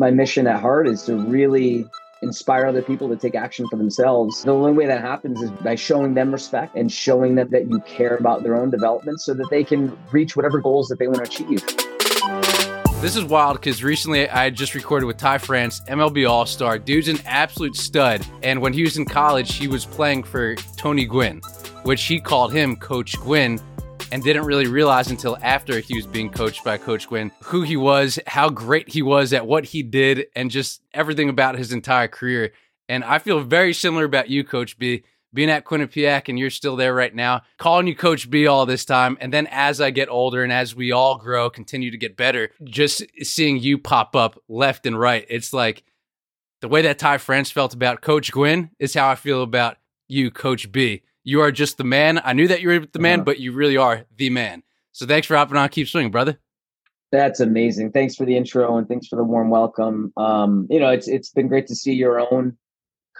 my mission at heart is to really inspire other people to take action for themselves. The only way that happens is by showing them respect and showing them that you care about their own development so that they can reach whatever goals that they want to achieve. This is wild because recently I just recorded with Ty France, MLB All Star. Dude's an absolute stud. And when he was in college, he was playing for Tony Gwynn, which he called him Coach Gwynn and didn't really realize until after he was being coached by Coach Gwynn who he was, how great he was at what he did, and just everything about his entire career. And I feel very similar about you, Coach B. Being at Quinnipiac and you're still there right now, calling you Coach B all this time. And then as I get older and as we all grow, continue to get better, just seeing you pop up left and right, it's like the way that Ty France felt about Coach Gwynn is how I feel about you, Coach B. You are just the man. I knew that you were the man, uh-huh. but you really are the man. So thanks for hopping on. Keep swinging, brother. That's amazing. Thanks for the intro and thanks for the warm welcome. Um, you know, it's it's been great to see your own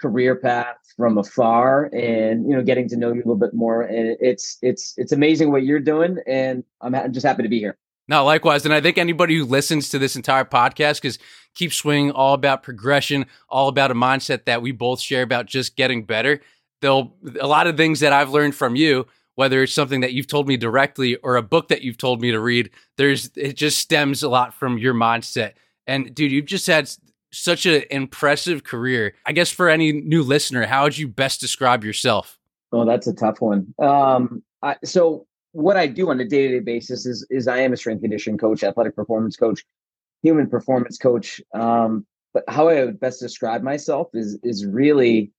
career path from afar and you know getting to know you a little bit more and it's it's it's amazing what you're doing and i'm, I'm just happy to be here no likewise and i think anybody who listens to this entire podcast because keep swinging all about progression all about a mindset that we both share about just getting better they'll a lot of things that I've learned from you, whether it's something that you've told me directly or a book that you've told me to read, there's it just stems a lot from your mindset. And dude, you've just had such an impressive career. I guess for any new listener, how would you best describe yourself? Oh, that's a tough one. Um, I, so what I do on a day to day basis is is I am a strength conditioning coach, athletic performance coach, human performance coach. Um, but how I would best describe myself is is really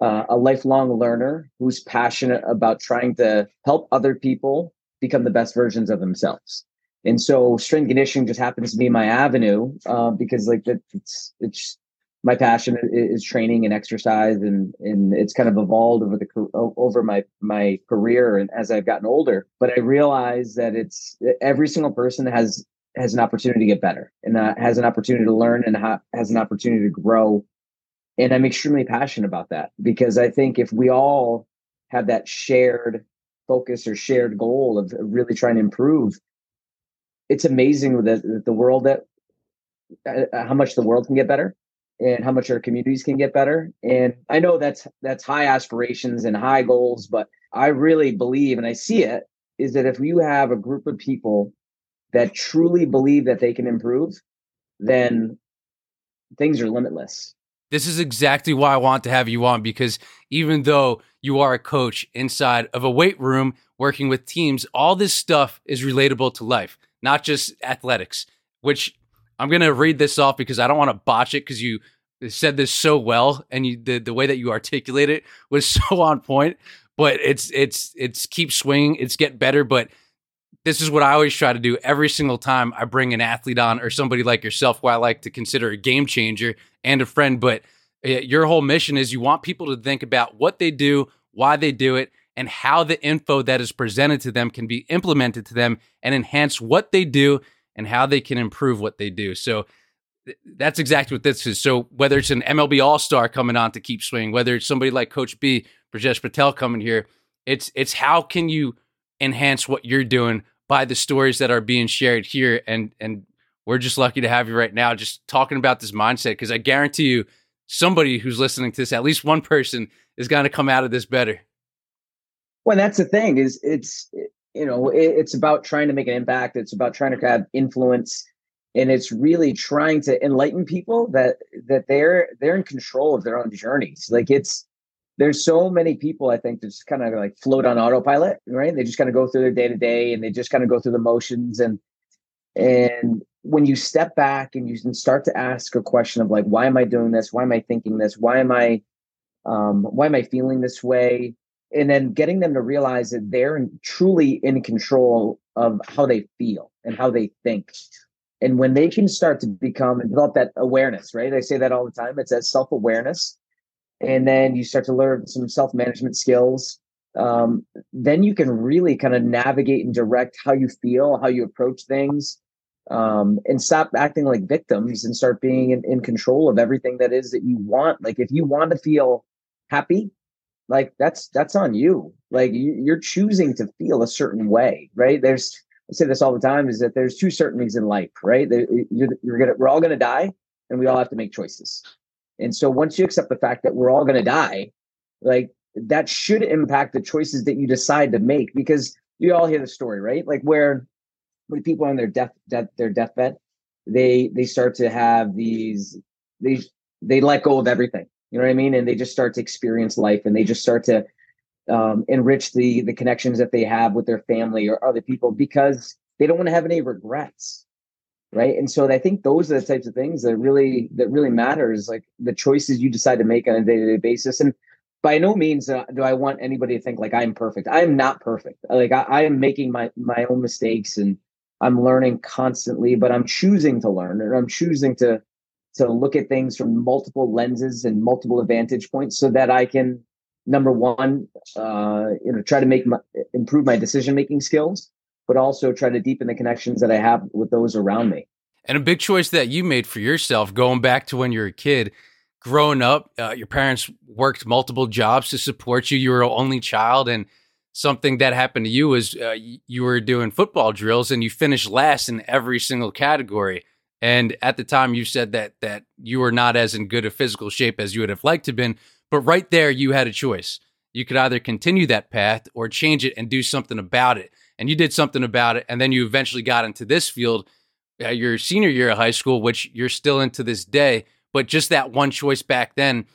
uh, a lifelong learner who's passionate about trying to help other people become the best versions of themselves. And so strength conditioning just happens to be my avenue uh, because like it's it's my passion is training and exercise and and it's kind of evolved over the over my my career and as I've gotten older. But I realize that it's every single person has has an opportunity to get better and uh, has an opportunity to learn and ha- has an opportunity to grow and I'm extremely passionate about that because I think if we all have that shared focus or shared goal of really trying to improve, it's amazing that the world that uh, how much the world can get better and how much our communities can get better. And I know that's that's high aspirations and high goals, but I really believe and I see it is that if you have a group of people that truly believe that they can improve, then things are limitless this is exactly why I want to have you on because even though you are a coach inside of a weight room working with teams, all this stuff is relatable to life, not just athletics, which I'm going to read this off because I don't want to botch it because you said this so well and you, the, the way that you articulate it was so on point. But it's, it's, it's keep swinging, it's get better. But this is what I always try to do every single time I bring an athlete on or somebody like yourself, who I like to consider a game changer and a friend. But uh, your whole mission is you want people to think about what they do, why they do it, and how the info that is presented to them can be implemented to them and enhance what they do and how they can improve what they do. So that's exactly what this is. So whether it's an MLB All Star coming on to keep swinging, whether it's somebody like Coach B, Brijesh Patel coming here, it's it's how can you enhance what you're doing by the stories that are being shared here and and we're just lucky to have you right now just talking about this mindset because I guarantee you somebody who's listening to this, at least one person is going to come out of this better. Well, that's the thing is it's you know it's about trying to make an impact. It's about trying to have influence, and it's really trying to enlighten people that that they're they're in control of their own journeys. Like it's there's so many people I think that just kind of like float on autopilot, right? They just kind of go through their day to day and they just kind of go through the motions and and when you step back and you can start to ask a question of like, why am I doing this? Why am I thinking this? Why am I um, why am I feeling this way? And then getting them to realize that they're truly in control of how they feel and how they think. And when they can start to become and develop that awareness, right? I say that all the time. It's that self awareness and then you start to learn some self management skills, um, then you can really kind of navigate and direct how you feel, how you approach things, um, and stop acting like victims and start being in, in control of everything that is that you want. Like if you want to feel happy, like that's that's on you. Like you, you're choosing to feel a certain way, right? There's I say this all the time is that there's two certainties in life, right? You're, you're gonna we're all gonna die, and we all have to make choices. And so once you accept the fact that we're all going to die, like that should impact the choices that you decide to make because you all hear the story, right? Like where when people on their death, death their deathbed, they they start to have these they they let go of everything. You know what I mean? And they just start to experience life and they just start to um, enrich the the connections that they have with their family or other people because they don't want to have any regrets right? And so i think those are the types of things that really that really matters like the choices you decide to make on a day-to-day basis. And by no means uh, do i want anybody to think like i'm perfect. I am not perfect. Like I, I am making my my own mistakes and i'm learning constantly but i'm choosing to learn and i'm choosing to to look at things from multiple lenses and multiple vantage points so that i can number one uh you know try to make my improve my decision making skills but also try to deepen the connections that I have with those around me. And a big choice that you made for yourself, going back to when you were a kid, growing up, uh, your parents worked multiple jobs to support you. You were an only child, and something that happened to you was uh, you were doing football drills and you finished last in every single category. And at the time, you said that that you were not as in good a physical shape as you would have liked to been. But right there, you had a choice. You could either continue that path or change it and do something about it and you did something about it, and then you eventually got into this field, uh, your senior year of high school, which you're still into this day. But just that one choice back then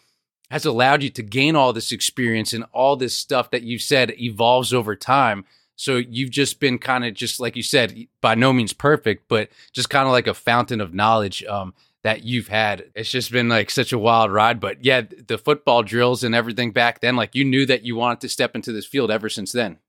has allowed you to gain all this experience and all this stuff that you said evolves over time. So you've just been kind of just like you said, by no means perfect, but just kind of like a fountain of knowledge um, that you've had. It's just been like such a wild ride. But yeah, the football drills and everything back then, like you knew that you wanted to step into this field ever since then.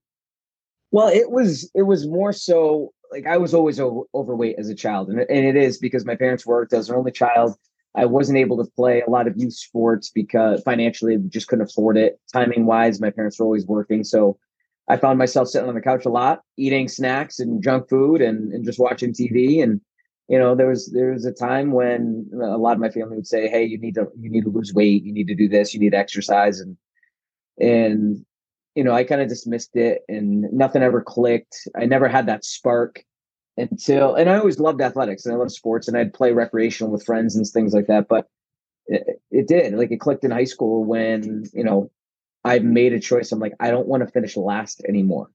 Well, it was it was more so like I was always over, overweight as a child, and, and it is because my parents worked. I was an only child. I wasn't able to play a lot of youth sports because financially we just couldn't afford it. Timing wise, my parents were always working, so I found myself sitting on the couch a lot, eating snacks and junk food, and and just watching TV. And you know, there was there was a time when a lot of my family would say, "Hey, you need to you need to lose weight. You need to do this. You need to exercise." And and you know, I kind of dismissed it and nothing ever clicked. I never had that spark until, and I always loved athletics and I love sports and I'd play recreational with friends and things like that. But it, it did, like, it clicked in high school when, you know, I made a choice. I'm like, I don't want to finish last anymore.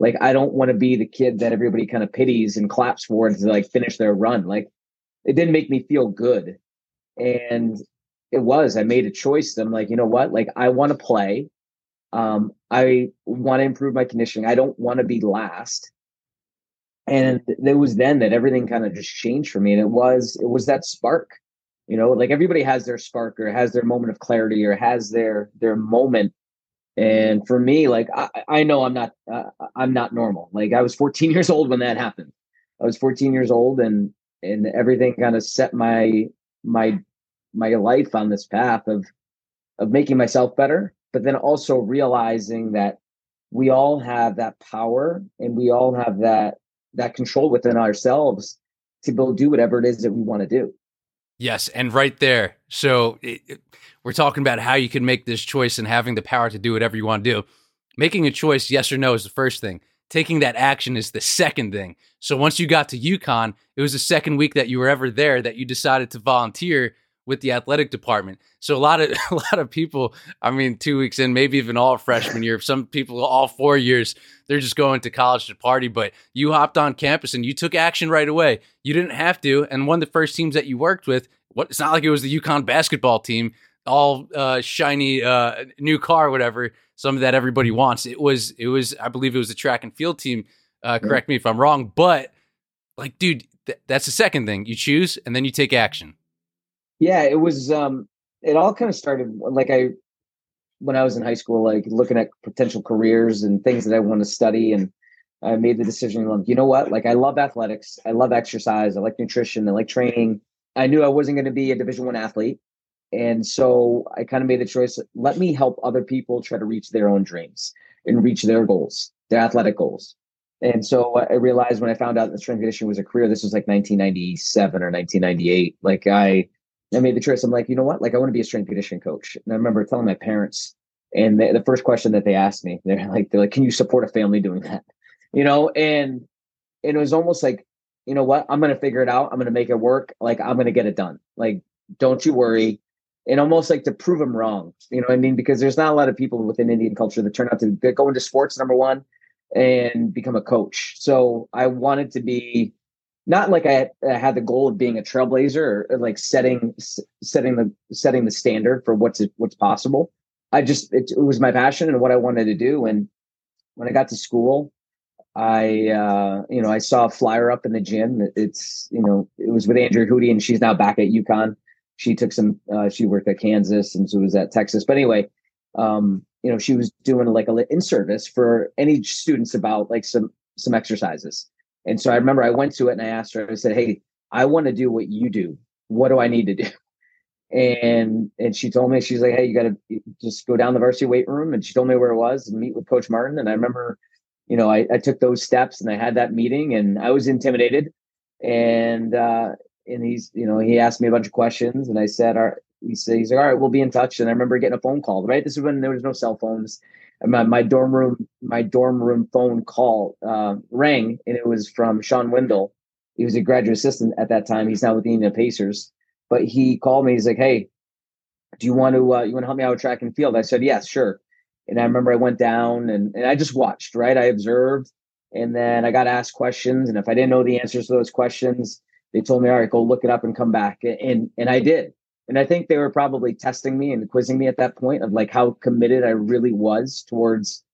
Like, I don't want to be the kid that everybody kind of pities and claps for to like finish their run. Like, it didn't make me feel good. And it was, I made a choice. I'm like, you know what? Like, I want to play. Um, I want to improve my conditioning. I don't want to be last. And it was then that everything kind of just changed for me. And it was it was that spark. You know, like everybody has their spark or has their moment of clarity or has their their moment. And for me, like I, I know I'm not uh, I'm not normal. Like I was 14 years old when that happened. I was 14 years old and and everything kind of set my my my life on this path of of making myself better but then also realizing that we all have that power and we all have that that control within ourselves to go do whatever it is that we want to do. Yes, and right there. So it, it, we're talking about how you can make this choice and having the power to do whatever you want to do. Making a choice, yes or no, is the first thing. Taking that action is the second thing. So once you got to UConn, it was the second week that you were ever there that you decided to volunteer with the athletic department. So a lot of a lot of people, I mean, two weeks in, maybe even all freshman year, some people all four years, they're just going to college to party. But you hopped on campus and you took action right away. You didn't have to. And one of the first teams that you worked with, what it's not like it was the UConn basketball team, all uh, shiny uh, new car, whatever, some that everybody wants. It was it was I believe it was the track and field team. Uh, correct me if I'm wrong, but like, dude, th- that's the second thing you choose and then you take action. Yeah, it was. Um, it all kind of started like I, when I was in high school, like looking at potential careers and things that I want to study, and I made the decision. Like, you know what? Like, I love athletics. I love exercise. I like nutrition. I like training. I knew I wasn't going to be a Division One athlete, and so I kind of made the choice. Let me help other people try to reach their own dreams and reach their goals, their athletic goals. And so I realized when I found out that strength conditioning was a career, this was like 1997 or 1998. Like I I made the choice. I'm like, you know what? Like, I want to be a strength conditioning coach. And I remember telling my parents, and they, the first question that they asked me, they're like, they're like, can you support a family doing that? You know, and, and it was almost like, you know what? I'm going to figure it out. I'm going to make it work. Like, I'm going to get it done. Like, don't you worry and almost like to prove them wrong you know what i mean because there's not a lot of people within indian culture that turn out to go into sports number one and become a coach so i wanted to be not like I, I had the goal of being a trailblazer or, or like setting setting the setting the standard for what's what's possible i just it, it was my passion and what i wanted to do and when i got to school I, uh, you know, I saw a flyer up in the gym. It's, you know, it was with Andrea Hudy, and she's now back at UConn. She took some, uh, she worked at Kansas, and so was at Texas. But anyway, um, you know, she was doing like a in service for any students about like some some exercises. And so I remember I went to it and I asked her. I said, "Hey, I want to do what you do. What do I need to do?" And and she told me she's like, "Hey, you got to just go down the varsity weight room." And she told me where it was and meet with Coach Martin. And I remember you know, I, I took those steps and I had that meeting and I was intimidated. And uh, and he's, you know, he asked me a bunch of questions and I said, all right, he said, he's like, all right, we'll be in touch. And I remember getting a phone call, right? This is when there was no cell phones. My, my dorm room, my dorm room phone call uh, rang and it was from Sean Windle. He was a graduate assistant at that time. He's now with the Indiana Pacers. But he called me. He's like, "Hey, do you want to uh, you want to help me out with track and field?" I said, "Yes, sure." And I remember I went down and, and I just watched, right? I observed and then I got asked questions. And if I didn't know the answers to those questions, they told me, all right, go look it up and come back. And and I did. And I think they were probably testing me and quizzing me at that point of like how committed I really was towards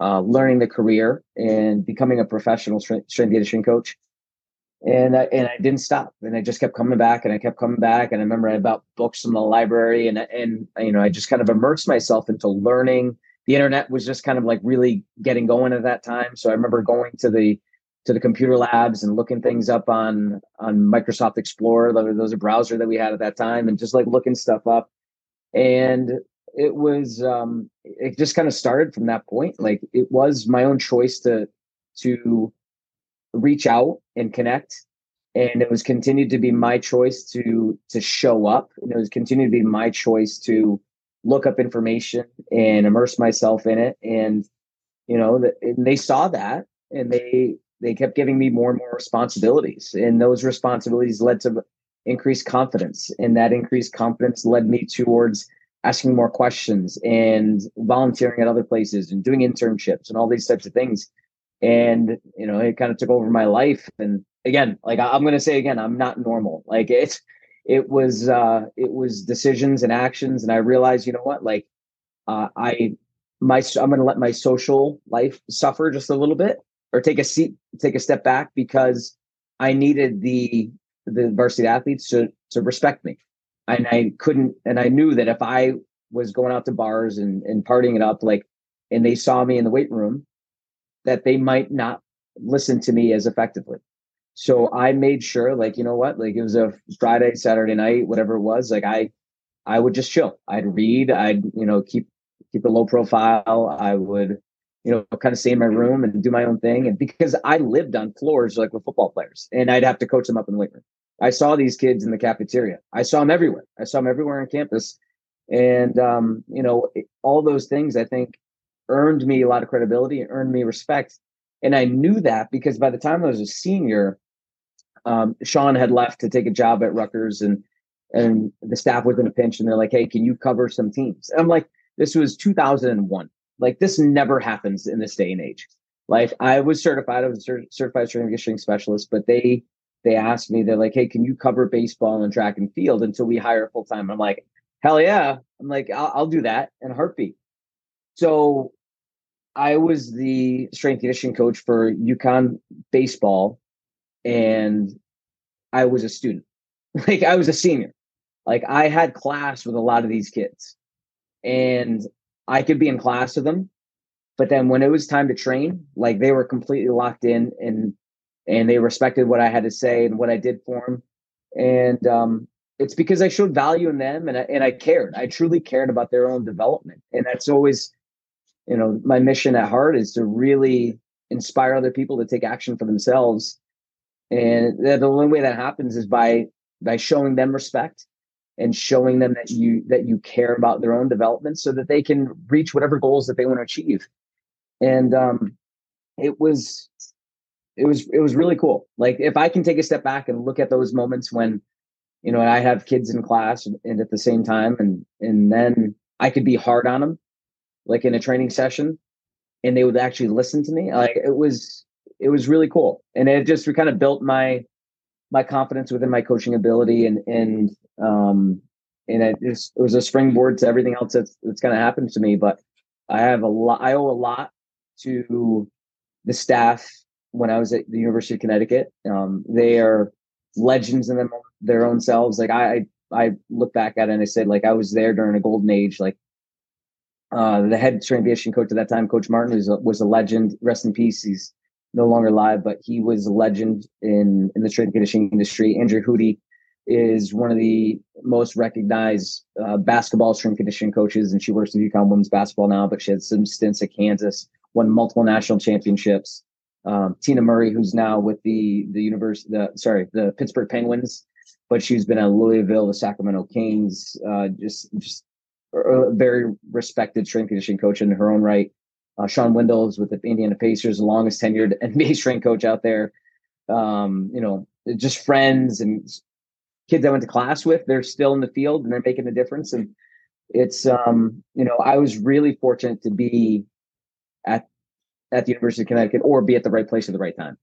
uh, learning the career and becoming a professional strength, strength conditioning coach. And I, and I didn't stop, and I just kept coming back, and I kept coming back. And I remember I bought books from the library, and and you know I just kind of immersed myself into learning the internet was just kind of like really getting going at that time. So I remember going to the to the computer labs and looking things up on on Microsoft Explorer. That was a browser that we had at that time, and just like looking stuff up. And it was um, it just kind of started from that point. Like it was my own choice to to reach out and connect and it was continued to be my choice to to show up and it was continued to be my choice to look up information and immerse myself in it and you know the, and they saw that and they they kept giving me more and more responsibilities and those responsibilities led to increased confidence and that increased confidence led me towards asking more questions and volunteering at other places and doing internships and all these types of things. And you know it kind of took over my life. And again like i'm going to say again i'm not normal. Like it's it was uh it was decisions and actions and i realized you know what? Like uh i my i'm going to let my social life suffer just a little bit or take a seat take a step back because i needed the the varsity athletes to to respect me and i couldn't and i knew that if i was going out to bars and and partying it up like and they saw me in the weight room that they might not listen to me as effectively so I made sure, like, you know what, like it was a Friday, Saturday night, whatever it was, like I I would just chill. I'd read, I'd, you know, keep keep a low profile. I would, you know, kind of stay in my room and do my own thing. And because I lived on floors like with football players and I'd have to coach them up in the weight room. I saw these kids in the cafeteria. I saw them everywhere. I saw them everywhere on campus. And um, you know, all those things I think earned me a lot of credibility and earned me respect. And I knew that because by the time I was a senior, um, Sean had left to take a job at Rutgers, and and the staff was in a pinch, and they're like, "Hey, can you cover some teams?" And I'm like, "This was 2001. Like this never happens in this day and age." Like I was certified, I was a certified strength and conditioning specialist, but they they asked me, they're like, "Hey, can you cover baseball and track and field until we hire full time?" I'm like, "Hell yeah!" I'm like, I'll, "I'll do that in a heartbeat." So I was the strength conditioning coach for UConn baseball and I was a student. Like I was a senior. Like I had class with a lot of these kids. And I could be in class with them. But then when it was time to train, like they were completely locked in and and they respected what I had to say and what I did for them. And um, it's because I showed value in them and I, and I cared. I truly cared about their own development. And that's always, you know, my mission at heart is to really inspire other people to take action for themselves and the only way that happens is by by showing them respect and showing them that you that you care about their own development so that they can reach whatever goals that they want to achieve and um it was it was it was really cool like if i can take a step back and look at those moments when you know, I have kids in class and at the same time, and and then I could be hard on them, like in a training session, and they would actually listen to me. Like it was, it was really cool, and it just kind of built my my confidence within my coaching ability, and and um, and it just it was a springboard to everything else that's that's going to happen to me. But I have a lot, I owe a lot to the staff when I was at the University of Connecticut. Um, they are legends in them, their own selves. Like I, I look back at it and I said, like I was there during a golden age. Like uh, the head strength conditioning coach at that time, Coach Martin, was a, was a legend. Rest in peace. He's no longer alive, but he was a legend in in the strength conditioning industry. Andrea Hudy is one of the most recognized uh, basketball strength conditioning coaches, and she works with UConn women's basketball now. But she had some stints at Kansas, won multiple national championships. Um, Tina Murray, who's now with the the university, the sorry, the Pittsburgh Penguins, but she's been at Louisville, the Sacramento Kings, uh, just just a very respected strength conditioning coach in her own right. Uh, Sean Windle is with the Indiana Pacers, the longest tenured NBA strength coach out there. Um, you know, just friends and kids I went to class with. They're still in the field and they're making a difference. And it's, um, you know, I was really fortunate to be at at the University of Connecticut or be at the right place at the right time.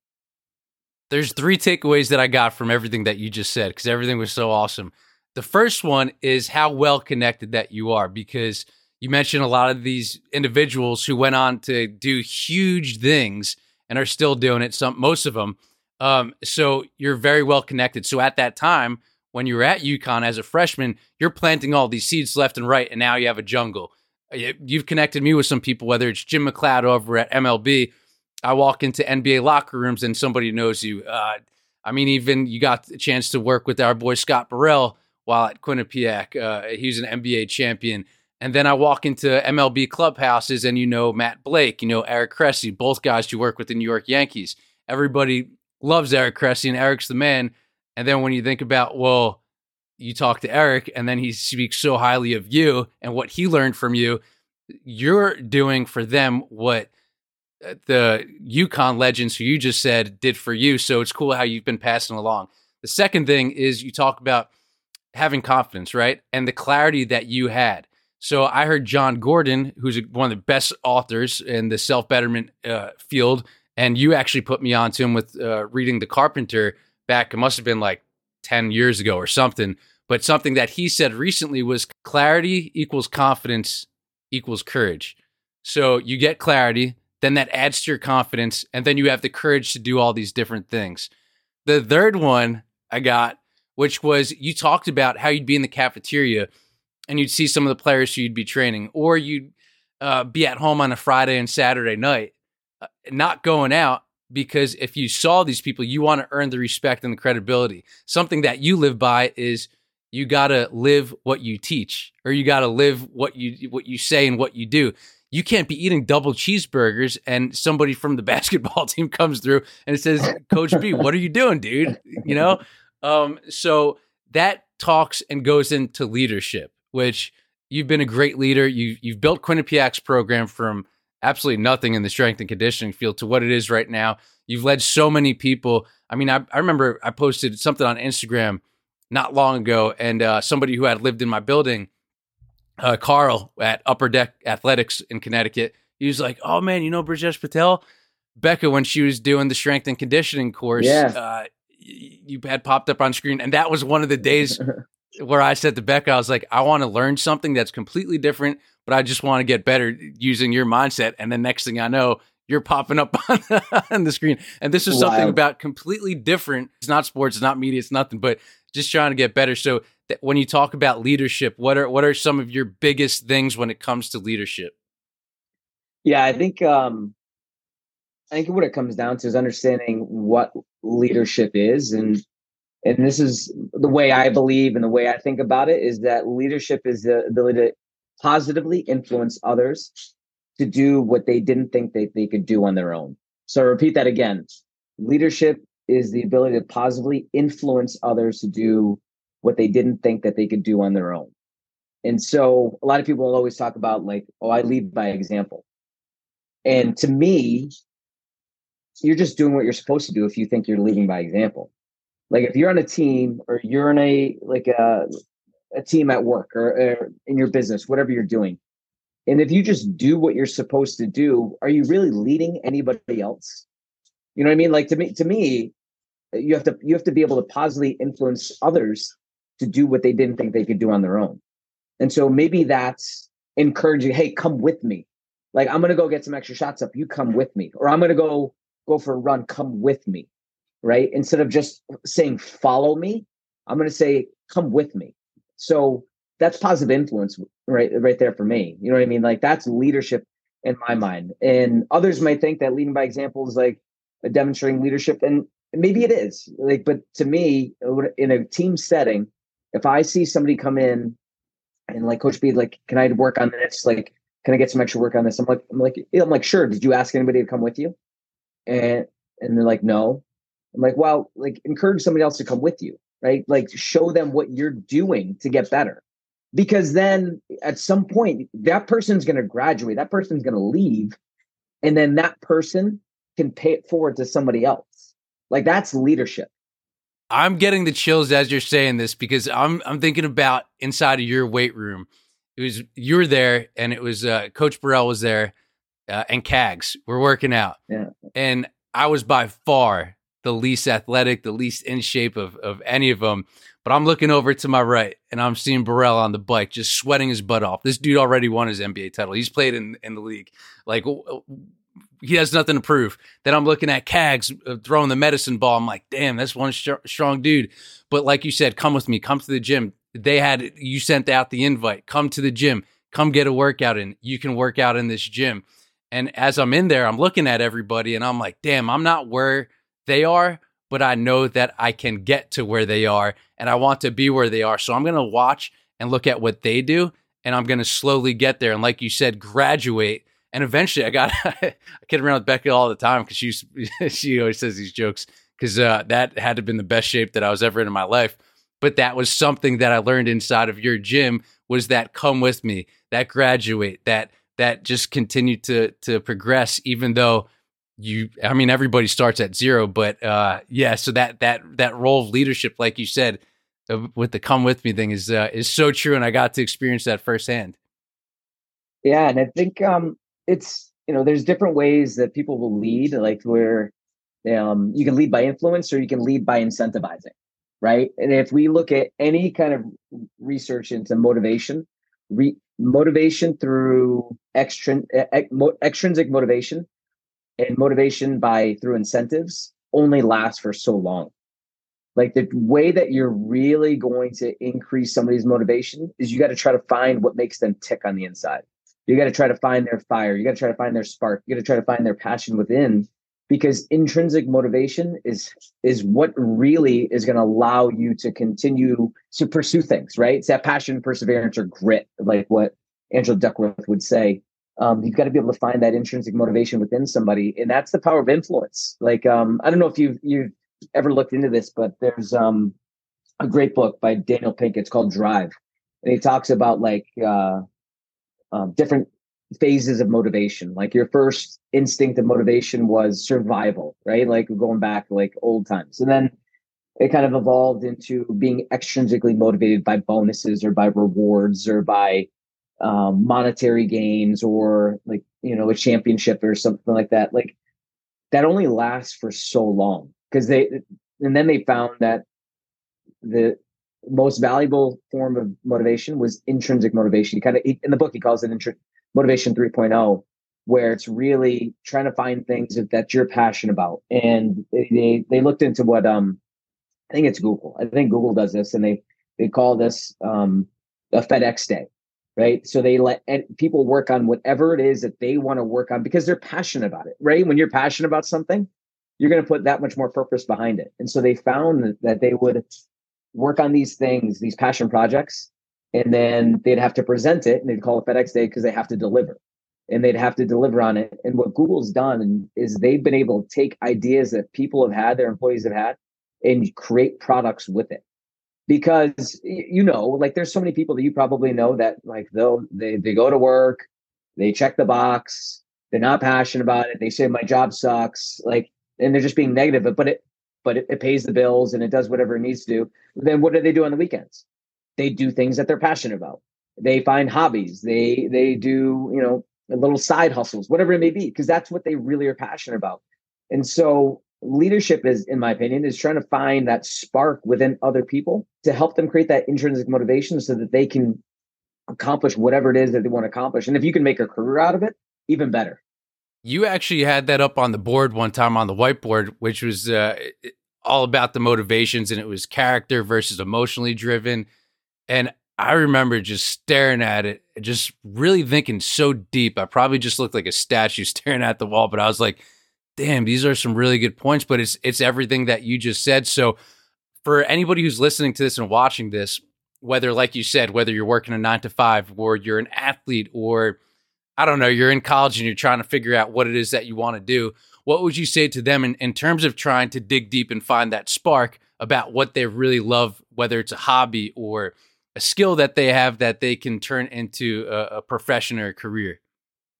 There's three takeaways that I got from everything that you just said because everything was so awesome. The first one is how well connected that you are because you mentioned a lot of these individuals who went on to do huge things and are still doing it. Some, most of them. Um, so you're very well connected. So at that time, when you were at UConn as a freshman, you're planting all these seeds left and right, and now you have a jungle. You've connected me with some people, whether it's Jim McLeod over at MLB. I walk into NBA locker rooms and somebody knows you. Uh, I mean, even you got a chance to work with our boy Scott Burrell while at Quinnipiac. Uh, he's an NBA champion. And then I walk into MLB clubhouses and you know Matt Blake, you know Eric Cressey, both guys you work with the New York Yankees. Everybody loves Eric Cressey and Eric's the man. And then when you think about, well, you talk to Eric and then he speaks so highly of you and what he learned from you, you're doing for them what uh, the UConn legends who you just said did for you. So it's cool how you've been passing along. The second thing is you talk about having confidence, right? And the clarity that you had. So I heard Jon Gordon, who's one of the best authors in the self betterment uh, field, and you actually put me onto him with uh, reading The Carpenter back. It must have been like 10 years ago or something. But something that he said recently was clarity equals confidence equals courage. So you get clarity, then that adds to your confidence, and then you have the courage to do all these different things. The third one I got, which was you talked about how you'd be in the cafeteria and you'd see some of the players who you'd be training, or you'd uh, be at home on a Friday and Saturday night, uh, not going out, because if you saw these people, you want to earn the respect and the credibility. Something that you live by is you got to live what you teach or you got to live what you what you say and what you do. You can't be eating double cheeseburgers and somebody from the basketball team comes through and says, "Coach B, what are you doing, dude?" You know? Um, so that talks and goes into leadership, which you've been a great leader. You you've built Quinnipiac's program from absolutely nothing in the strength and conditioning field to what it is right now. You've led so many people. I mean, I, I remember I posted something on Instagram not long ago, and uh, somebody who had lived in my building, uh, Carl at Upper Deck Athletics in Connecticut, he was like, "Oh man, you know Brijesh Patel, Becca when she was doing the strength and conditioning course, yeah. uh, you had popped up on screen, and that was one of the days where I said to Becca, I was like, I want to learn something that's completely different, but I just want to get better using your mindset. And the next thing I know, you're popping up on the, on the screen. And this is something about completely different. It's not sports, it's not media, it's nothing, but just trying to get better. So when you talk about leadership, what are what are some of your biggest things when it comes to leadership? Yeah, I think um I think what it comes down to is understanding what leadership is and and this is the way I believe and the way I think about it is that leadership is the ability to positively influence others to do what they didn't think they, they could do on their own. So I repeat that again. Leadership is the ability to positively influence others to do what they didn't think that they could do on their own. And so a lot of people will always talk about like, oh, I lead by example. And to me, you're just doing what you're supposed to do if you think you're leading by example. Like if you're on a team or you're in a like a a team at work or, or in your business, whatever you're doing, and if you just do what you're supposed to do, are you really leading anybody else? You know what I mean? Like to me, to me, you have to you have to be able to positively influence others to do what they didn't think they could do on their own. And so maybe that's encouraging, hey, come with me. Like I'm gonna go get some extra shots up, you come with me. Or I'm gonna go go for a run, come with me. Right. Instead of just saying follow me, I'm gonna say come with me. So that's positive influence right right there for me. You know what I mean? Like that's leadership in my mind. And others might think that leading by example is like demonstrating leadership and maybe it is like but to me in a team setting if i see somebody come in and like coach b like can i work on this like can i get some extra work on this i'm like i'm like i'm like sure did you ask anybody to come with you and and they're like no i'm like well like encourage somebody else to come with you right? Like show them what you're doing to get better. Because then at some point that person's going to graduate that person's going to leave and then that person can pay it forward to somebody else. Like that's leadership. I'm getting the chills as you're saying this because i'm i'm thinking about inside of your weight room. It was you were there and it was uh, coach burrell was there uh, and cags were working out. Yeah. and i was by far the least athletic the least in shape of of any of them but I'm looking over to my right and I'm seeing Burrell on the bike just sweating his butt off. This dude already won his NBA title. He's played in, in the league. Like he has nothing to prove. Then I'm looking at Cags uh, throwing the medicine ball. I'm like, damn, that's one sh- strong dude. But like you said, come with me, come to the gym. They had you sent out the invite. Come to the gym. Come get a workout in. You can work out in this gym. And as I'm in there, I'm looking at everybody and I'm like, damn, I'm not where they are, but I know that I can get to where they are and I want to be where they are. So I'm going to watch and look at what they do and I'm going to slowly get there. And like you said, graduate. And eventually I got, I kid around with Becky all the time because she, she always says these jokes because uh, that had to have been the best shape that I was ever in in my life. But that was something that I learned inside of your gym was that come with me, that graduate, that, that just continue to, to progress, even though you i mean everybody starts at zero but uh yeah so that that that role of leadership like you said uh, with the come with me thing is uh, is so true and i got to experience that firsthand. Yeah and i think um it's you know there's different ways that people will lead like where um you can lead by influence or you can lead by incentivizing right? And if we look at any kind of research into motivation re- motivation through extrin- extrinsic motivation and motivation by through incentives only lasts for so long. Like the way that you're really going to increase somebody's motivation is you got to try to find what makes them tick on the inside. You got to try to find their fire. You got to try to find their spark. You got to try to find their passion within because intrinsic motivation is is what really is going to allow you to continue to pursue things, right? It's that passion, perseverance, or grit, like what Angela Duckworth would say um, you've got to be able to find that intrinsic motivation within somebody, and that's the power of influence. Like um, I don't know if you've you've ever looked into this, but there's um, a great book by Daniel Pink. It's called Drive, and he talks about like uh, um, different phases of motivation. Like your first instinct of motivation was survival, right? Like going back like old times, and then it kind of evolved into being extrinsically motivated by bonuses or by rewards or by um, monetary gains or like you know a championship or something like that like that only lasts for so long because they and then they found that the most valuable form of motivation was intrinsic motivation. He kind of in the book he calls it intri- motivation 3.0 where it's really trying to find things that, that you're passionate about. And they they looked into what um i think it's google. I think google does this and they they call this um a fedex day right? So they let people work on whatever it is that they want to work on because they're passionate about it, right? When you're passionate about something, you're going to put that much more purpose behind it. And so they found that they would work on these things, these passion projects, and then they'd have to present it and they'd call it FedEx Day because they have to deliver and they'd have to deliver on it. And what Google's done is they've been able to take ideas that people have had, their employees have had, and create products with it because you know like there's so many people that you probably know that like they'll they, they go to work they check the box they're not passionate about it they say my job sucks like and they're just being negative but but it but it, it pays the bills and it does whatever it needs to do. Then what do they do on the weekends? They do things that they're passionate about. They find hobbies. They they do you know little side hustles, whatever it may be, because that's what they really are passionate about. And so leadership is, in my opinion, is trying to find that spark within other people to help them create that intrinsic motivation so that they can accomplish whatever it is that they want to accomplish. And if you can make a career out of it, even better. You actually had that up on the board one time on the whiteboard, which was uh, all about the motivations and it was character versus emotionally driven. And I remember just staring at it, just really thinking so deep. I probably just looked like a statue staring at the wall, but I was like, damn, these are some really good points, but it's it's everything that you just said. So for anybody who's listening to this and watching this, whether like you said, whether you're working a 9 to 5 or you're an athlete or I don't know, you're in college and you're trying to figure out what it is that you want to do, what would you say to them in, in terms of trying to dig deep and find that spark about what they really love, whether it's a hobby or a skill that they have that they can turn into a, a profession or a career?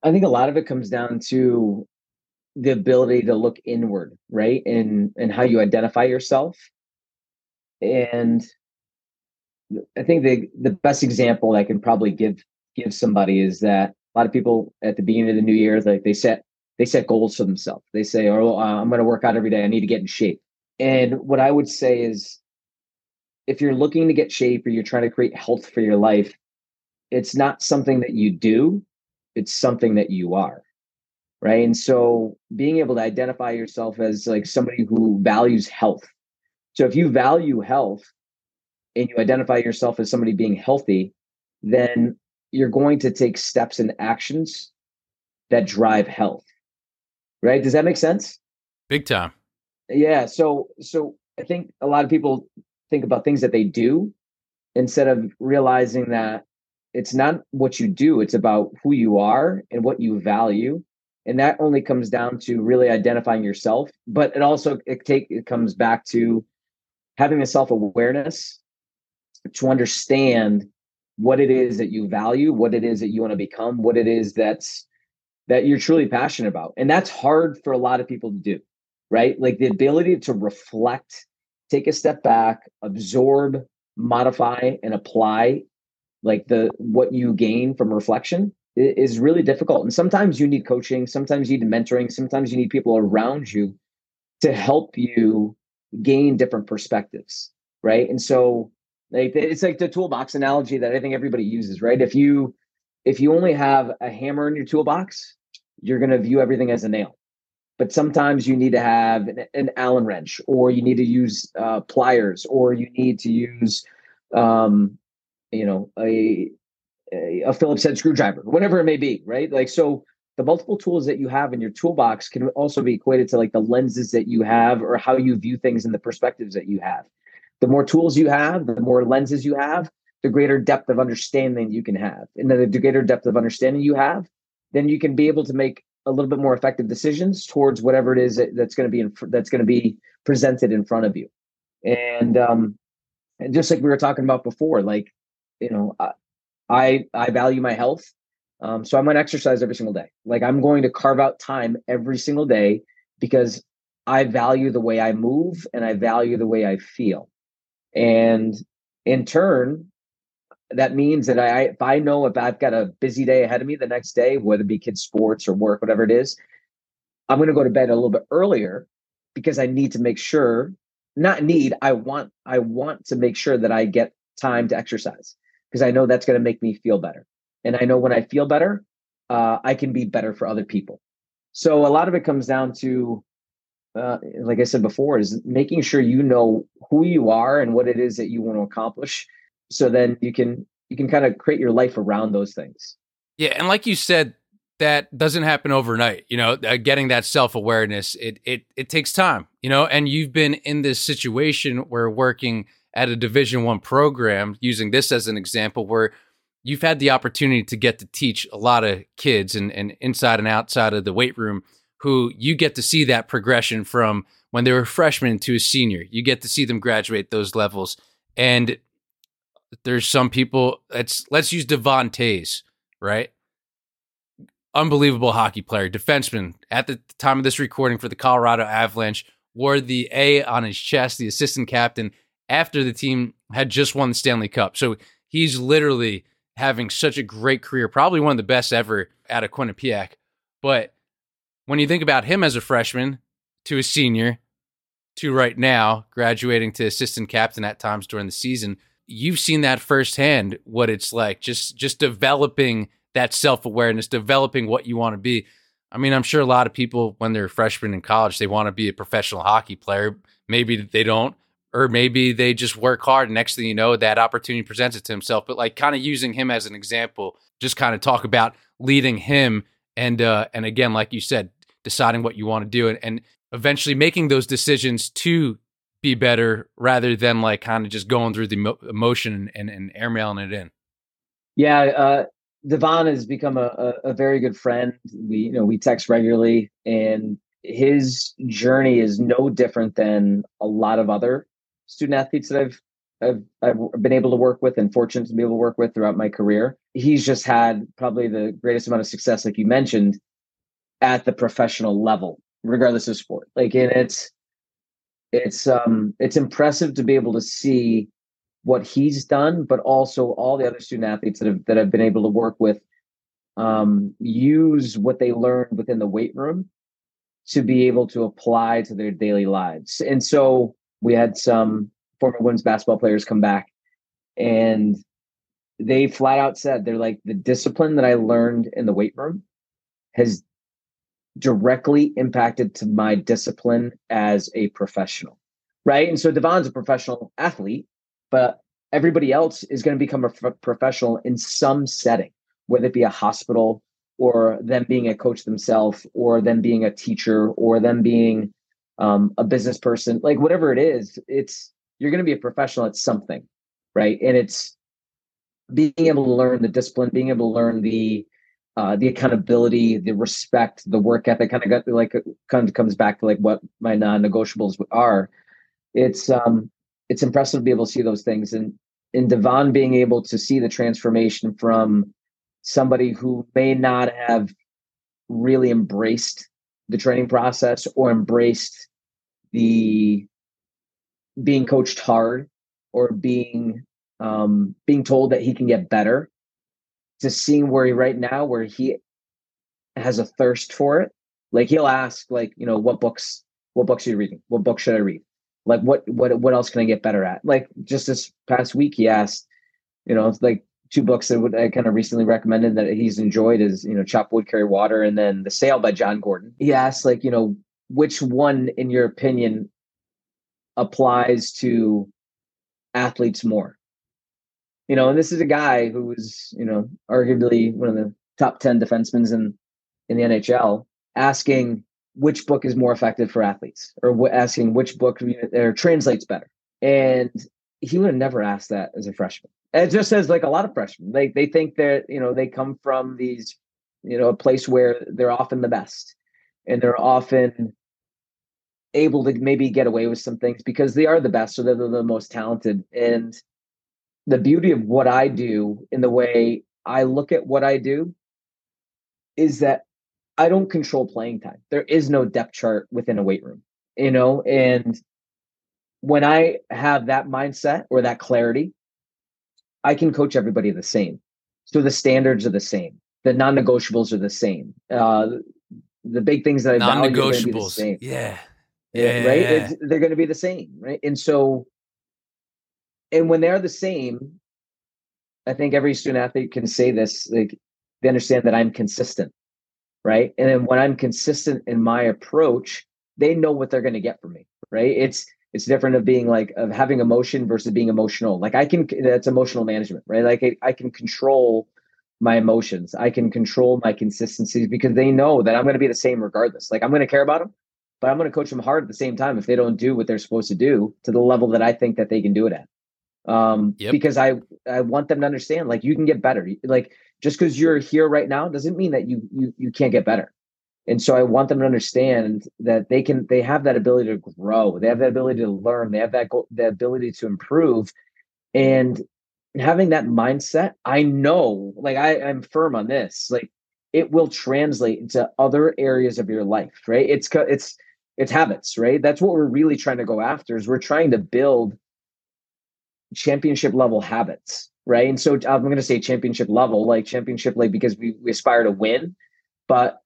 I think a lot of it comes down to the ability to look inward, right? And and how you identify yourself. And I think the the best example I can probably give give somebody is that a lot of people at the beginning of the new year, like they set they set goals for themselves. They say, "Oh, I'm going to work out every day. I need to get in shape." And what I would say is, if you're looking to get shape or you're trying to create health for your life, it's not something that you do; it's something that you are right? And so being able to identify yourself as like somebody who values health. So if you value health and you identify yourself as somebody being healthy then you're going to take steps and actions that drive health right? Does that make sense? Big time. Yeah so so i think a lot of people think about things that they do instead of realizing that it's not what you do it's about who you are and what you value and that only comes down to really identifying yourself but it also it take it comes back to having a self-awareness to understand what it is that you value what it is that you want to become what it is that's that you're truly passionate about. And that's hard for a lot of people to do right? Like the ability to reflect take a step back absorb modify and apply like the what you gain from reflection is really difficult. And sometimes you need coaching, sometimes you need mentoring, sometimes you need people around you to help you gain different perspectives, right? And so like it's like the toolbox analogy that I think everybody uses, right? If you if you only have a hammer in your toolbox, you're going to view everything as a nail. But sometimes you need to have an, an Allen wrench, or you need to use uh, pliers, or you need to use, um, you know, a a Phillips head screwdriver, whatever it may be, right? Like, so the multiple tools that you have in your toolbox can also be equated to like the lenses that you have or how you view things and the perspectives that you have. The more tools you have, the more lenses you have, the greater depth of understanding you can have. And then the greater depth of understanding you have, then you can be able to make a little bit more effective decisions towards whatever it is that, that's going to be in, that's going to be presented in front of you. And um, and just like we were talking about before, like you know, I I value my health. Um, so I'm going to exercise every single day. Like I'm going to carve out time every single day because I value the way I move and I value the way I feel. And in turn, that means that I if I know if I've got a busy day ahead of me the next day, whether it be kids sports or work, whatever it is, I'm going to go to bed a little bit earlier because I need to make sure not need I want I want to make sure that I get time to exercise because I know that's going to make me feel better. And I know when I feel better, uh, I can be better for other people. So a lot of it comes down to, uh, like I said before, is making sure you know who you are and what it is that you want to accomplish. So then you can you can kind of create your life around those things. Yeah, and like you said, that doesn't happen overnight. You know, uh, getting that self awareness, it it it takes time. You know, and you've been in this situation where working at a division one program using this as an example where you've had the opportunity to get to teach a lot of kids and, and inside and outside of the weight room who you get to see that progression from when they were freshmen to a senior. You get to see them graduate those levels. And there's some people let's let's use Devon Toews, right? Unbelievable hockey player defenseman. At the time of this recording for the colorado avalanche wore the A on his chest, the assistant captain, after the team had just won the Stanley Cup. So he's literally having such a great career, probably one of the best ever out of Quinnipiac. But when you think about him as a freshman to a senior to right now graduating to assistant captain at times during the season, you've seen that firsthand what it's like just just developing that self-awareness, developing what you want to be. I mean, I'm sure a lot of people when they're freshmen in college, they want to be a professional hockey player. Maybe they don't or maybe they just work hard and next thing you know that opportunity presents it to himself. But like kind of using him as an example just kind of talk about leading him and uh and again like you said deciding what you want to do and, and eventually making those decisions to be better rather than like kind of just going through the emotion and, and airmailing it in. Yeah uh devon has become a, a, a very good friend. We you know we text regularly and his journey is no different than a lot of other student athletes that I've I've, I've been able to work with and fortunate to be able to work with throughout my career. He's just had probably the greatest amount of success, like you mentioned, at the professional level, regardless of sport. Like, and it's it's um it's impressive to be able to see what he's done, but also all the other student athletes that have that I've been able to work with um, use what they learned within the weight room to be able to apply to their daily lives. And so we had some former women's basketball players come back and they flat out said they're like the discipline that I learned in the weight room has directly impacted to my discipline as a professional. Right. And so Devon's a professional athlete, but everybody else is going to become a f- professional in some setting, whether it be a hospital or them being a coach themselves or them being a teacher or them being um, a business person, like whatever it is, it's you're going to be a professional at something, right? And it's being able to learn the discipline, being able to learn the uh, the accountability, the respect, the work ethic, kind of got like kind of comes back to like what my non-negotiables are. It's um it's impressive to be able to see those things, and in Devon being able to see the transformation from somebody who may not have really embraced the training process or embraced the being coached hard or being um, being told that he can get better to seeing where he right now where he has a thirst for it like he'll ask like you know what books what books are you reading? What book should i read? Like what what what else can i get better at? Like just this past week he asked you know like two books that would, I kind of recently recommended that he's enjoyed is you know Chop Wood Carry Water and then The Sale by jon Gordon. He asked like you know which one in your opinion applies to athletes more. You know, and this is a guy who was you know arguably one of the top ten defensemen in in the NHL, asking which book is more effective for athletes or w- asking which book or translates better. And he would have never asked that as a freshman it just says like a lot of freshmen. They they think that you know they come from these you know a place where they're often the best, and they're often able to maybe get away with some things because they are the best, or they're the most talented. And the beauty of what I do in the way I look at what I do is that I don't control playing time. There is no depth chart within a weight room, you know, and when I have that mindset or that clarity, I can coach everybody the same. So the standards are the same. The non-negotiables are the same. Uh, the big things that I non-negotiables, value yeah, yeah, right. It's, they're going to be the same, right? And so, and when they're the same, I think every student athlete can say this. Like they understand that I'm consistent, right? And then when I'm consistent in my approach, they know what they're going to get from me, right? It's it's different of being like of having emotion versus being emotional like i can that's emotional management right like I, I can control my emotions i can control my consistencies because they know that i'm going to be the same regardless like i'm going to care about them but i'm going to coach them hard at the same time if they don't do what they're supposed to do to the level that i think that they can do it at. Um yep. because i i want them to understand like you can get better. Like just because you're here right now doesn't mean that you you you can't get better. And so i want them to understand that they can they have that ability to grow. They have that ability to learn. They have that the ability to improve. And having that mindset i know like i i'm firm on this like it will translate into other areas of your life right? It's it's it's habits, right? That's what we're really trying to go after is we're trying to build championship level habits, right? And so I'm going to say championship level, like championship, like because we, we aspire to win, but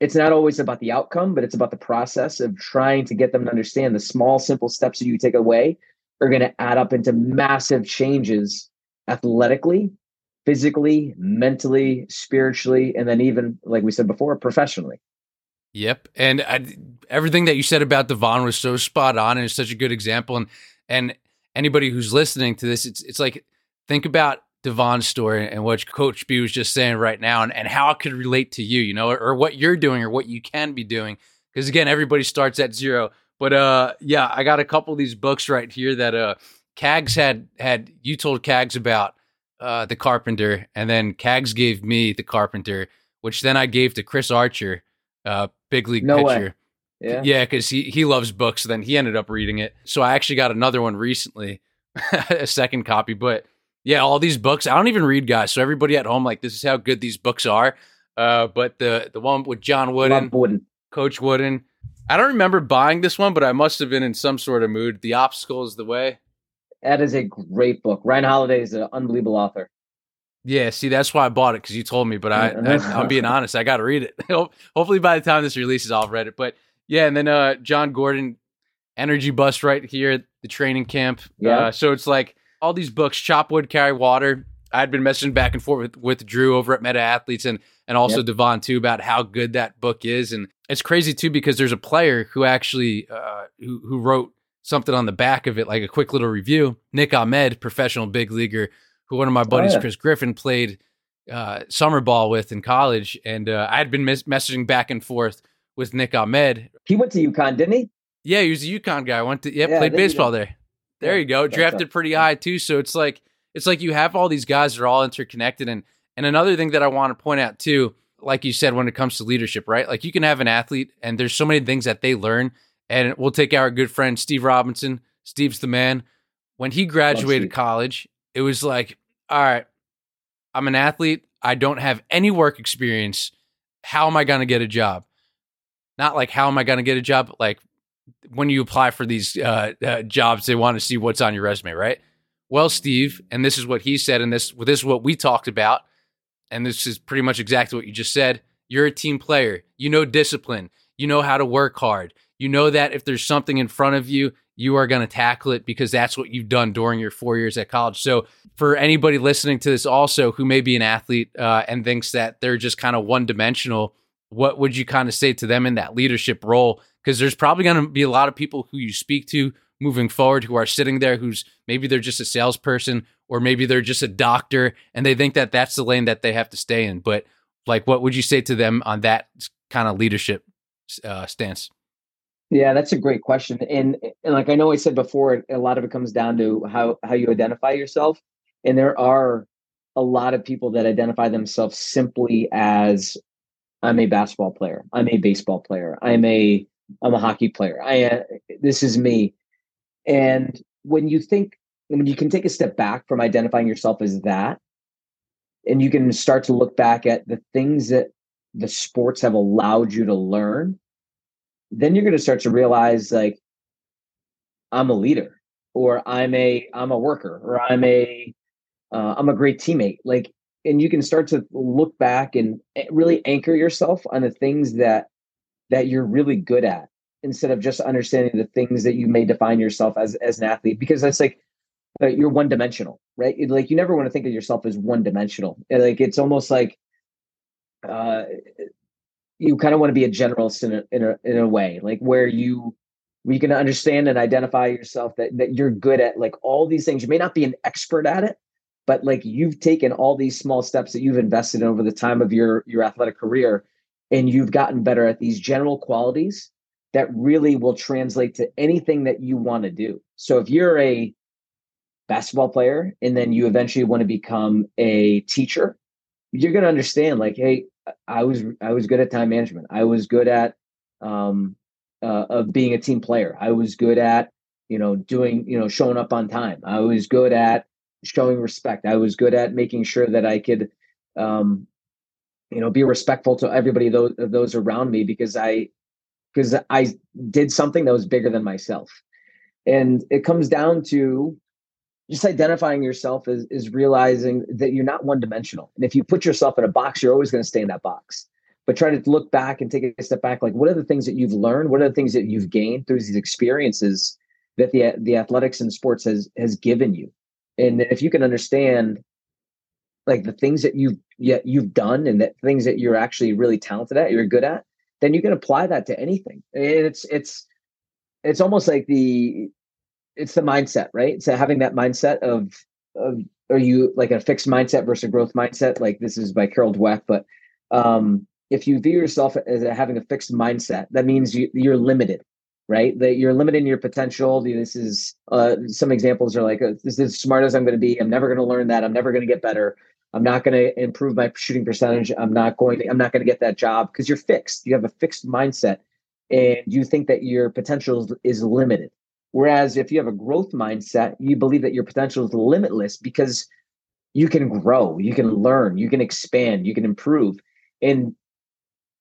it's not always about the outcome, but it's about the process of trying to get them to understand the small, simple steps that you take away are going to add up into massive changes athletically, physically, mentally, spiritually, and then even, like we said before, professionally. Yep, and I, everything that you said about Devon was so spot on, and it's such a good example. And and anybody who's listening to this, it's it's like think about Devon's story and what Coach B was just saying right now, and, and how it could relate to you, you know, or, or what you're doing or what you can be doing. Because again, everybody starts at zero. But uh, yeah, I got a couple of these books right here that uh, Cags had had you told Cags about uh, the Carpenter, and then Cags gave me the Carpenter, which then I gave to Chris Archer uh, big league no pitcher. Way. Yeah, yeah, because he he loves books. So then he ended up reading it. So I actually got another one recently, a second copy. But yeah, all these books. I don't even read, guys. So everybody at home, like this is how good these books are. Uh, but the the one with John Wooden, Wooden, Coach Wooden. I don't remember buying this one, but I must have been in some sort of mood. The obstacle is the way. That is a great book. Ryan Holiday is an unbelievable author. Yeah, see, that's why I bought it because you told me. But I, I am being honest, I got to read it. Hopefully, by the time this releases, I'll have read it. But yeah, and then uh, Jon Gordon, Energy Bus, right here, the training camp. Yeah. Uh, so it's like all these books, Chop Wood, Carry Water. I'd been messaging back and forth with, with Drew over at Meta Athletes and and also yep. Devon too about how good that book is. And it's crazy too because there's a player who actually uh, who who wrote something on the back of it, like a quick little review. Nick Ahmed, professional big leaguer who one of my buddies, oh, yeah. Chris Griffin, played uh, summer ball with in college, and uh, I had been mes- messaging back and forth with Nick Ahmed. He went to UConn, didn't he? Yeah, he was a UConn guy. Went to yeah, yeah played baseball there. There yeah, you go. Drafted pretty high too. So it's like it's like you have all these guys that are all interconnected. And and another thing that I want to point out too, like you said, when it comes to leadership, right? Like you can have an athlete, and there's so many things that they learn. And we'll take our good friend Steve Robinson. Steve's the man. When he graduated college, it was like all right, I'm an athlete. I don't have any work experience. How am I going to get a job? Not like how am I going to get a job? Like when you apply for these uh, uh, jobs, they want to see what's on your resume, right? Well, Steve, and this is what he said, and this this is what we talked about, and this is pretty much exactly what you just said. You're a team player. You know discipline. You know how to work hard. You know that if there's something in front of you, you are going to tackle it because that's what you've done during your four years at college. So, for anybody listening to this also who may be an athlete uh, and thinks that they're just kind of one dimensional, what would you kind of say to them in that leadership role? Because there's probably going to be a lot of people who you speak to moving forward who are sitting there who's maybe they're just a salesperson or maybe they're just a doctor and they think that that's the lane that they have to stay in. But like, what would you say to them on that kind of leadership uh, stance? Yeah, that's a great question. And, and like I know I said before, a lot of it comes down to how how you identify yourself. And there are a lot of people that identify themselves simply as I'm a basketball player, I'm a baseball player, I'm a I'm a hockey player. I uh, this is me. And when you think when you can take a step back from identifying yourself as that and you can start to look back at the things that the sports have allowed you to learn then you're going to start to realize like i'm a leader or i'm a i'm a worker or i'm a uh, i'm a great teammate. Like and you can start to look back and really anchor yourself on the things that that you're really good at instead of just understanding the things that you may define yourself as as an athlete because that's like uh, you're one dimensional right like you never want to think of yourself as one dimensional like it's almost like uh you kind of want to be a generalist in a, in a in a way, like where you we can understand and identify yourself that that you're good at like all these things. You may not be an expert at it, but like you've taken all these small steps that you've invested in over the time of your your athletic career, and you've gotten better at these general qualities that really will translate to anything that you want to do. So if you're a basketball player and then you eventually want to become a teacher, you're going to understand like, hey, I was I was good at time management. I was good at um, uh, of being a team player. I was good at you know doing you know showing up on time. I was good at showing respect. I was good at making sure that I could um, you know be respectful to everybody those those around me because I because I did something that was bigger than myself. And it comes down to just identifying yourself as is realizing that you're not one dimensional. And if you put yourself in a box, you're always going to stay in that box. But try to look back and take a step back. Like, what are the things that you've learned? What are the things that you've gained through these experiences that the the athletics and sports has has given you? And if you can understand like the things that you've yet you've done and that things that you're actually really talented at, you're good at, then you can apply that to anything. And it's it's it's almost like the it's the mindset, right? So having that mindset of of are you like a fixed mindset versus a growth mindset? Like this is by Carol Dweck, but um, if you view yourself as having a fixed mindset, that means you, you're limited, right? That you're limiting your potential. This is uh, some examples are like, uh, this is as smart as I'm going to be. I'm never going to learn that. I'm never going to get better. I'm not going to improve my shooting percentage. I'm not going to, I'm not going to get that job because you're fixed. You have a fixed mindset and you think that your potential is, is limited. Whereas if you have a growth mindset, you believe that your potential is limitless because you can grow, you can learn, you can expand, you can improve. And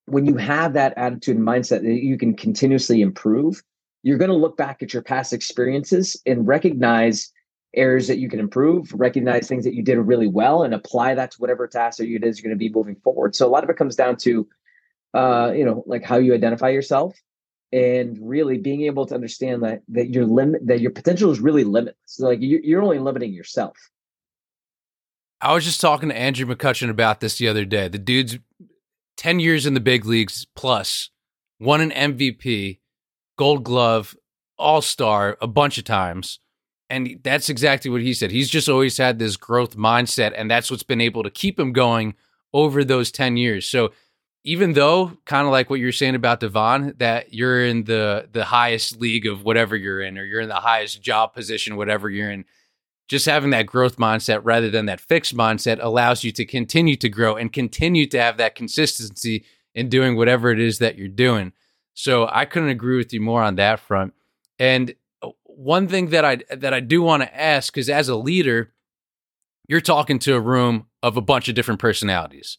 when you have that attitude and mindset that you can continuously improve, you're going to look back at your past experiences and recognize areas that you can improve, recognize things that you did really well, and apply that to whatever task that it is you're going to be moving forward. So a lot of it comes down to, uh, you know, like how you identify yourself, and really being able to understand that that your limit, that your potential is really limitless. So like you're, you're only limiting yourself. I was just talking to Andrew McCutchen about this the other day. The dude's ten years in the big leagues plus, won an MVP, Gold Glove, All Star a bunch of times and that's exactly what he said. He's just always had this growth mindset, and that's what's been able to keep him going over those 10 years. So even though kind of like what you're saying about Devon, that you're in the the highest league of whatever you're in, or you're in the highest job position, whatever you're in, just having that growth mindset rather than that fixed mindset allows you to continue to grow and continue to have that consistency in doing whatever it is that you're doing. So I couldn't agree with you more on that front. And uh, one thing that I that I do want to ask is as a leader, you're talking to a room of a bunch of different personalities.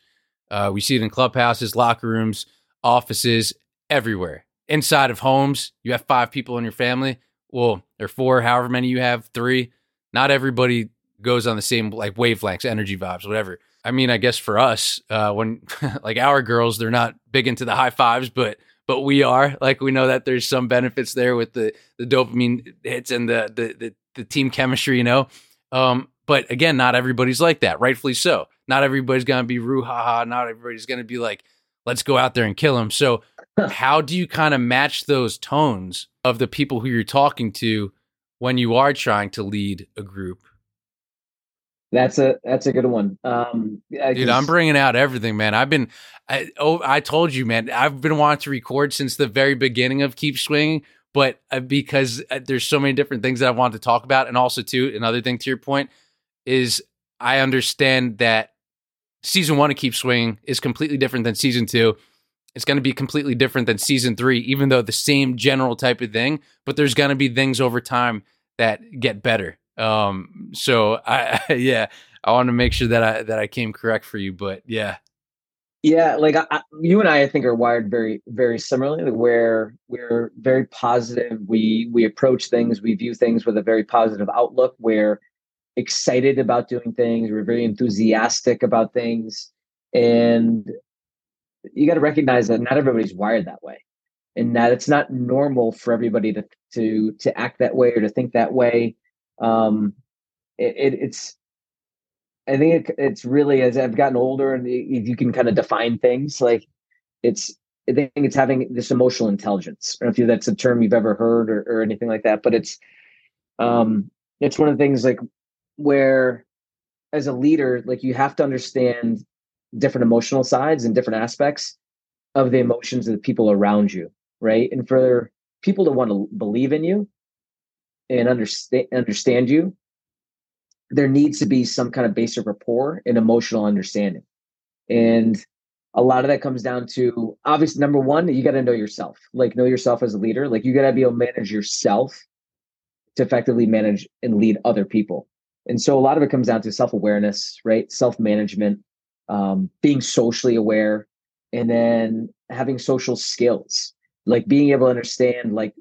Uh, we see it in clubhouses, locker rooms, offices, everywhere. Inside of homes, you have five people in your family. Well, or four, however many you have, three. Not everybody goes on the same like wavelengths, energy vibes, whatever. I mean, I guess for us, uh, when like our girls, they're not big into the high fives, but but we are like we know that there's some benefits there with the the dopamine hits and the the the, the team chemistry, you know. Um, but again, not everybody's like that, rightfully so. Not everybody's gonna be roo ha. Not everybody's gonna be like, let's go out there and kill him. So, how do you kind of match those tones of the people who you're talking to when you are trying to lead a group? That's a that's a good one. Um, Dude, I'm bringing out everything, man. I've been, I, oh, I told you, man. I've been wanting to record since the very beginning of Keep Swinging, but uh, because uh, there's so many different things that I want to talk about, and also too, another thing to your point is I understand that season one of Keep Swinging is completely different than season two. It's going to be completely different than season three, even though the same general type of thing. But there's going to be things over time that get better um, so I, yeah, I want to make sure that I that I came correct for you, but yeah. Yeah, like I, you and I, I think are wired very, very similarly. Where we're very positive, we we approach things, we view things with a very positive outlook. We're excited about doing things. We're very enthusiastic about things, and you got to recognize that not everybody's wired that way, and that it's not normal for everybody to to to act that way or to think that way um, it, it, it's I think it, it's really as I've gotten older and you can kind of define things like it's I think it's having this emotional intelligence. I don't know if that's a term you've ever heard or, or anything like that, but it's um it's one of the things like where as a leader, like you have to understand different emotional sides and different aspects of the emotions of the people around you, right? And for people to want to believe in you, and understand understand you, there needs to be some kind of basic rapport and emotional understanding. And a lot of that comes down to obviously number one, you got to know yourself. Like know yourself as a leader. Like you got to be able to manage yourself to effectively manage and lead other people. And so a lot of it comes down to self-awareness, right? Self-management, um, being socially aware, and then having social skills. like being able to understand like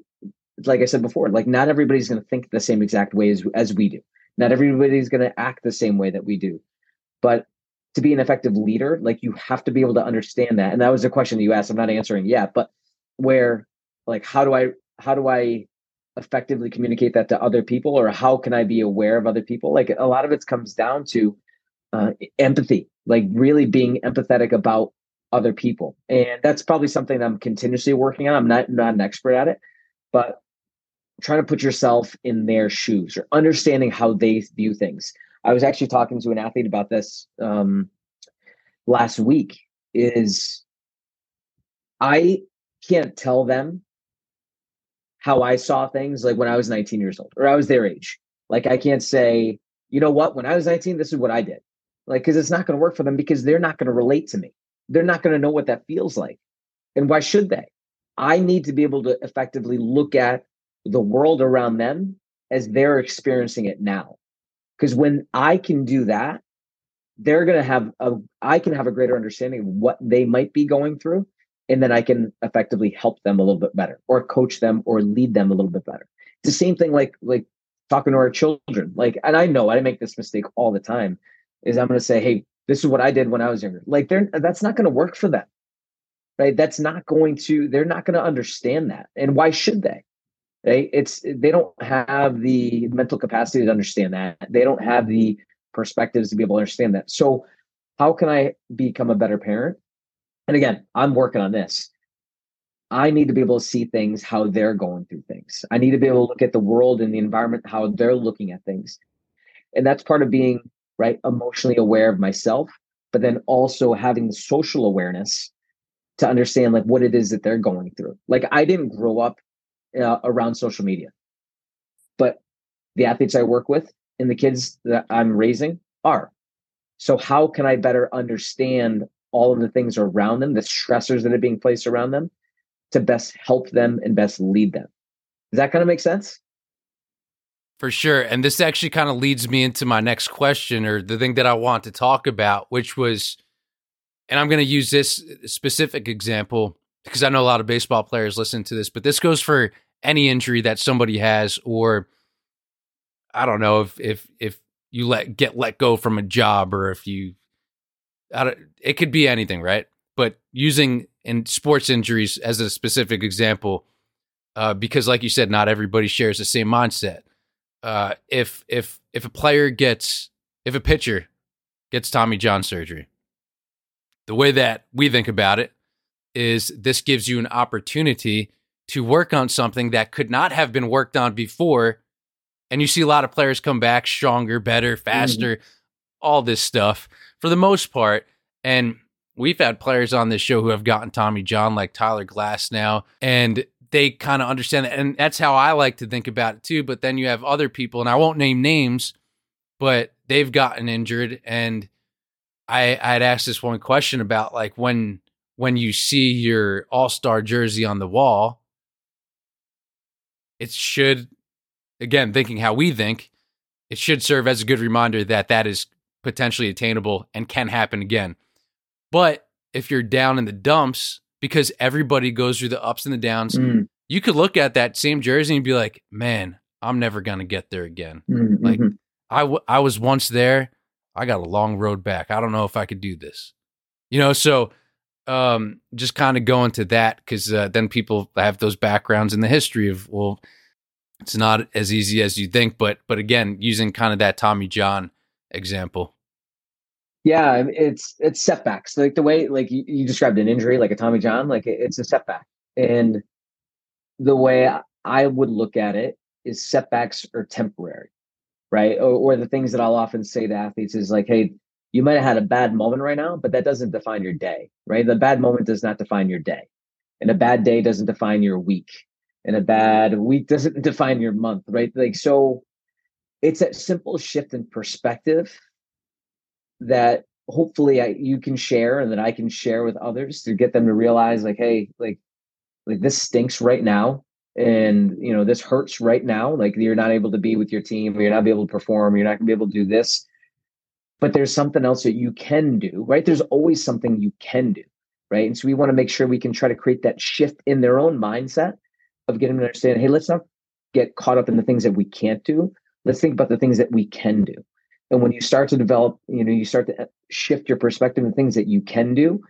like I said before, like not everybody's going to think the same exact way as, as we do. Not everybody's going to act the same way that we do. But to be an effective leader, like you have to be able to understand that. And that was a question that you asked. I'm not answering yet, but where like how do I how do I effectively communicate that to other people or how can I be aware of other people? Like a lot of it comes down to uh, empathy, like really being empathetic about other people. And that's probably something I'm continuously working on. I'm not not an expert at it, but trying to put yourself in their shoes or understanding how they view things. I was actually talking to an athlete about this um, last week. Is I can't tell them how I saw things like when I was 19 years old or I was their age. Like I can't say, you know what, when I was 19, this is what I did. Like, because it's not going to work for them because they're not going to relate to me. They're not going to know what that feels like. And why should they? I need to be able to effectively look at the world around them as they're experiencing it now. Because when I can do that, they're going to have a, I can have a greater understanding of what they might be going through. And then I can effectively help them a little bit better or coach them or lead them a little bit better. It's the same thing like, like talking to our children. Like, and I know I make this mistake all the time is I'm going to say, Hey, this is what I did when I was younger. Like they're, that's not going to work for them right? That's not going to, they're not going to understand that. And why should they? Right? It's, they don't have the mental capacity to understand that. They don't have the perspectives to be able to understand that. So, how can I become a better parent? And again, I'm working on this. I need to be able to see things how they're going through things. I need to be able to look at the world and the environment how they're looking at things. And that's part of being right emotionally aware of myself, but then also having the social awareness to understand like what it is that they're going through. Like I didn't grow up uh, around social media, but the athletes I work with and the kids that I'm raising are. So how can I better understand all of the things around them, the stressors that are being placed around them to best help them and best lead them? Does that kind of make sense? For sure. And this actually kind of leads me into my next question or the thing that I want to talk about, which was and I'm going to use this specific example because I know a lot of baseball players listen to this, but this goes for any injury that somebody has, or I don't know if if if you let get let go from a job, or if you, it could be anything, right? But using in sports injuries as a specific example, uh, because like you said, not everybody shares the same mindset. Uh, if if if a player gets if a pitcher gets Tommy John surgery, the way that we think about it is this gives you an opportunity to work on something that could not have been worked on before. And you see a lot of players come back stronger, better, mm-hmm. faster, mm-hmm. all this stuff for the most part. And we've had players on this show who have gotten Tommy John, like Tyler Glasnow, and they kind of understand. And that's how I like to think about it too. But then you have other people, and I won't name names, but they've gotten injured and I I had asked this one question about like when when you see your All Star jersey on the wall, it should again thinking how we think, it should serve as a good reminder that that is potentially attainable and can happen again. But if you're down in the dumps, because everybody goes through the ups and the downs, mm. you could look at that same jersey and be like, man, I'm never going to get there again. Mm-hmm. Like, I, w- I was once there I got a long road back. I don't know if I could do this. You know, so um, just kind of going to that because uh, then people have those backgrounds in the history of well, it's not as easy as you think. But but again, using kind of that Tommy John example. Yeah, it's it's setbacks. Like the way like you, described an injury, like a Tommy John, like it's a setback. And the way I would look at it is setbacks are temporary right? Or, or the things that I'll often say to athletes is like, hey, you might have had a bad moment right now, but that doesn't define your day, right? The bad moment does not define your day. And a bad day doesn't define your week. And a bad week doesn't define your month, right? Like, so it's that simple shift in perspective that hopefully I, you can share and that I can share with others to get them to realize like, hey, like, like this stinks right now and you know this hurts right now like you're not able to be with your team or you're not able to perform you're not to be able to do this but there's something else that you can do right there's always something you can do right? And so we want to make sure we can try to create that shift in their own mindset of getting them to understand, hey, let's not get caught up in the things that we can't do. Let's think about the things that we can do. And when you start to develop, you know, you start to uh, shift your perspective and things that you can do,